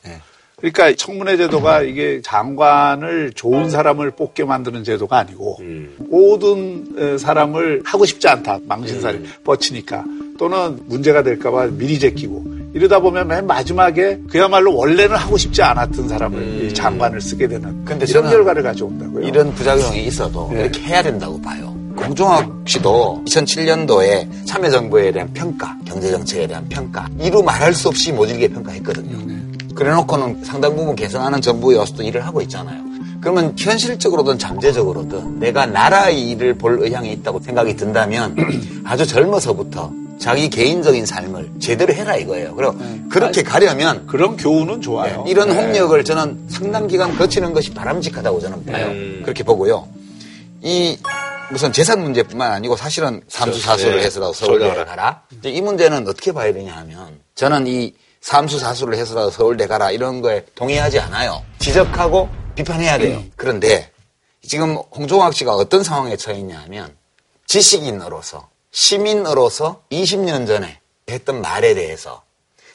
그러니까 청문회 제도가 이게 장관을 좋은 사람을 뽑게 만드는 제도가 아니고 모든 에, 사람을 하고 싶지 않다. 망신살이 뻗치니까 또는 문제가 될까봐 미리 제끼고 이러다 보면 맨 마지막에 그야말로 원래는 하고 싶지 않았던 사람을 이 장관을 쓰게 되는 근데 이런 결과를 가져온다고요. 이런 부작용이 있어도 네. 이렇게 해야 된다고 봐요. 공종학 씨도 2007년도에 참여정부에 대한 평가, 경제정책에 대한 평가, 이루 말할 수 없이 모질게 평가했거든요. 네. 그래놓고는 상당 부분 개선하는 정부에 와서도 일을 하고 있잖아요. 그러면 현실적으로든 잠재적으로든 내가 나라의 일을 볼 의향이 있다고 생각이 든다면 아주 젊어서부터 자기 개인적인 삶을 제대로 해라 이거예요. 그리고 그렇게 가려면 그런 교훈은 좋아요. 네, 이런 네. 홍역을 저는 상당 기간 거치는 것이 바람직하다고 저는 봐요. 음. 그렇게 보고요. 이 무슨 재산 문제뿐만 아니고 사실은 삼수사수를 네. 해서라도 서울대 가라. 이 문제는 어떻게 봐야 되냐 하면 저는 이 삼수사수를 해서라도 서울대 가라 이런 거에 동의하지 않아요. 지적하고 비판해야 돼요. 그런데 지금 홍종학 씨가 어떤 상황에 처해 있냐 하면 지식인으로서 시민으로서 20년 전에 했던 말에 대해서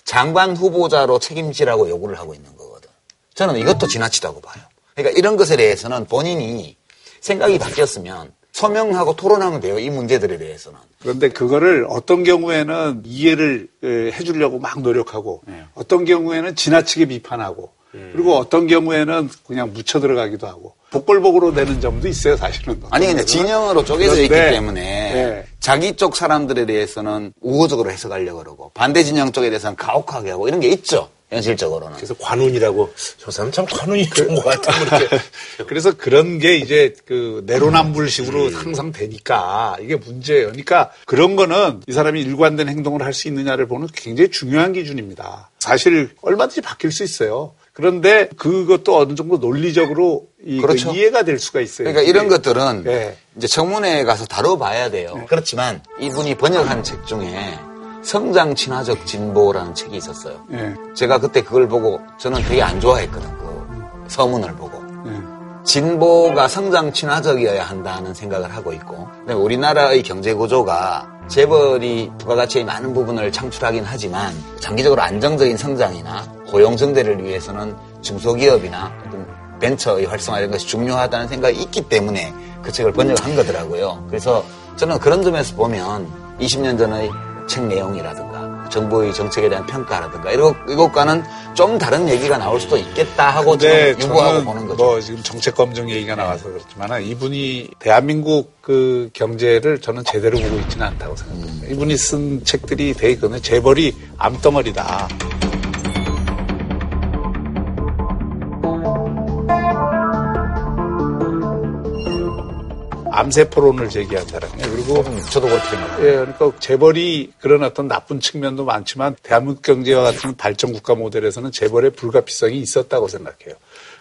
장관 후보자로 책임지라고 요구를 하고 있는 거거든. 저는 이것도 지나치다고 봐요. 그러니까 이런 것에 대해서는 본인이 생각이 바뀌었으면 소명하고 토론하면 돼요. 이 문제들에 대해서는. 그런데 그거를 어떤 경우에는 이해를 에, 해주려고 막 노력하고 어떤 경우에는 지나치게 비판하고 그리고 어떤 경우에는 그냥 묻혀 들어가기도 하고 복골복으로 되는 점도 있어요 사실은. 아니 근데 진영으로 쪼개져 있기 그런데, 때문에 네. 자기 쪽 사람들에 대해서는 우호적으로 해석하려고 그러고 반대 진영 쪽에 대해서는 가혹하게 하고 이런 게 있죠. 현실적으로는. 그래서 관운이라고 저 사람 참 관운이 좋은 것 같아. 그렇게. 그래서 그런 게 이제 그 내로남불식으로 항상 되니까 이게 문제예요. 그러니까 그런 거는 이 사람이 일관된 행동을 할 수 있느냐를 보는 굉장히 중요한 기준입니다. 사실 얼마든지 바뀔 수 있어요. 그런데 그것도 어느 정도 논리적으로 이- 그 그렇죠. 이해가 될 수가 있어요. 그러니까 이런 것들은 네. 이제 청문회에 가서 다뤄봐야 돼요. 그렇지만 이분이 번역한 책 중에 성장 친화적 진보라는 책이 있었어요. 예. 제가 그때 그걸 보고 저는 되게 안 좋아했거든. 그 서문을 보고. 예. 진보가 성장 친화적이어야 한다는 생각을 하고 있고 우리나라의 경제 구조가 재벌이 부가가치의 많은 부분을 창출하긴 하지만 장기적으로 안정적인 성장이나 고용 증대를 위해서는 중소기업이나 벤처의 활성화 이런 것이 중요하다는 생각이 있기 때문에 그 책을 번역한 거더라고요. 그래서 저는 그런 점에서 보면 20년 전의 책 내용이라든가 정부의 정책에 대한 평가라든가 이런 이것과는 좀 다른 얘기가 나올 수도 있겠다 하고 저는 유보하고 보는 거죠. 뭐 지금 정책 검증 얘기가 나와서 그렇지만 이분이 대한민국 그 경제를 저는 제대로 보고 있지는 않다고 생각합니다. 이분이 쓴 책들이 되게 그는 재벌이 암덩어리다. 암세포론을 제기한 사람이에요. 그리고 저도 그렇게 생각해요. 예, 그러니까 재벌이 그런 어떤 나쁜 측면도 많지만 대한민국 경제와 같은 발전 국가 모델에서는 재벌의 불가피성이 있었다고 생각해요.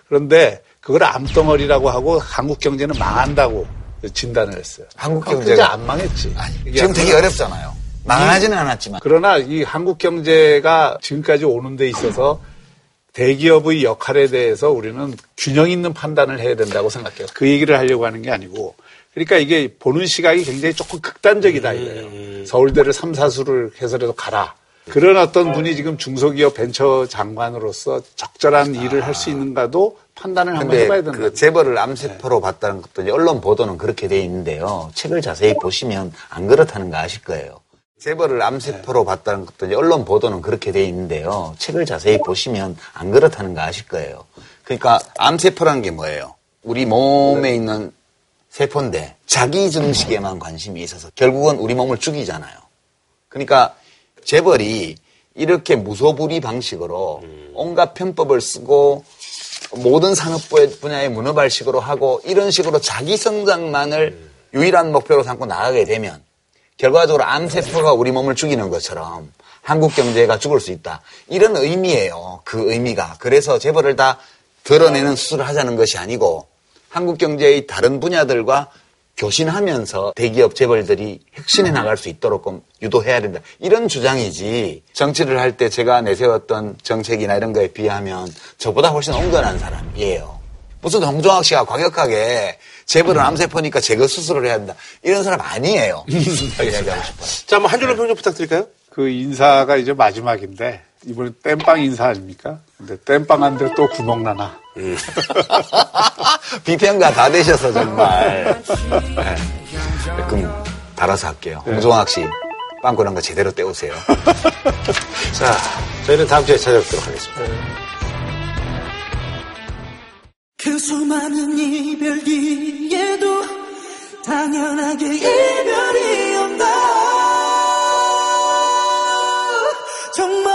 그런데 그걸 암덩어리라고 하고 한국 경제는 망한다고 진단을 했어요. 한국 경제가 경제가 안 망했지. 이게 지금 되게 어렵잖아요. 망하지는 않았지만 그러나 이 한국 경제가 지금까지 오는 데 있어서 대기업의 역할에 대해서 우리는 균형 있는 판단을 해야 된다고 생각해요. 그 얘기를 하려고 하는 게 아니고 그러니까 이게 보는 시각이 굉장히 조금 극단적이다 이거예요. 서울대를 삼사수를 해서라도 가라. 그런 어떤 분이 지금 중소기업 벤처 장관으로서 적절한 일을 할 수 있는가도 판단을 한번 해봐야 된다. 그 재벌을 암세포로 봤다는 것도 언론 보도는 그렇게 돼 있는데요. 책을 자세히 보시면 안 그렇다는 거 아실 거예요. 재벌을 암세포로 봤다는 것도 언론 보도는 그렇게 돼 있는데요. 책을 자세히 보시면 안 그렇다는 거 아실 거예요. 그러니까 암세포라는 게 뭐예요? 우리 몸에 있는 세포인데 자기 증식에만 관심이 있어서 결국은 우리 몸을 죽이잖아요. 그러니까 재벌이 이렇게 무소불위 방식으로 온갖 편법을 쓰고 모든 산업 분야의 문어발식으로 하고 이런 식으로 자기 성장만을 유일한 목표로 삼고 나가게 되면 결과적으로 암세포가 우리 몸을 죽이는 것처럼 한국 경제가 죽을 수 있다. 이런 의미예요. 그 의미가. 그래서 재벌을 다 드러내는 수술을 하자는 것이 아니고 한국 경제의 다른 분야들과 교신하면서 대기업 재벌들이 혁신해 나갈 수 있도록 좀 유도해야 된다. 이런 주장이지. 정치를 할 때 제가 내세웠던 정책이나 이런 거에 비하면 저보다 훨씬 온건한 사람이에요. 무슨 홍종학 씨가 과격하게 재벌은 암세포니까 제거 수술을 해야 한다. 이런 사람 아니에요. 이야기하고 싶어요. 자, 한번 한 줄로 평좀 부탁드릴까요? 그 인사가 이제 마지막인데 이번에 땜빵 인사 아닙니까? 근데 땜빵 한데 또 구멍 나나. 비평가 다 되셔서 정말. 네. 그럼 달아서 할게요. 홍종학 씨, 빵꾸난 거 제대로 떼오세요. 자, 저희는 다음 주에 찾아뵙도록 하겠습니다. 그 수많은 이별 뒤에도 당연하게 이별이 온다 정말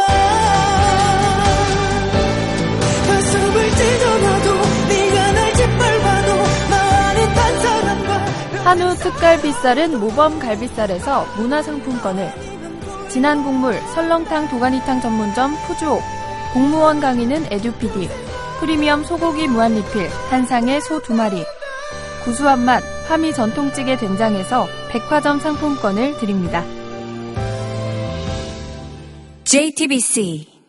흑갈비살은 모범 갈비살에서 문화상품권을. 진한 국물 설렁탕 도가니탕 전문점 푸주옥. 공무원 강의는 에듀피디. 프리미엄 소고기 무한리필 한상의 소 두 마리. 구수한 맛 하미 전통찌개 된장에서 백화점 상품권을 드립니다. JTBC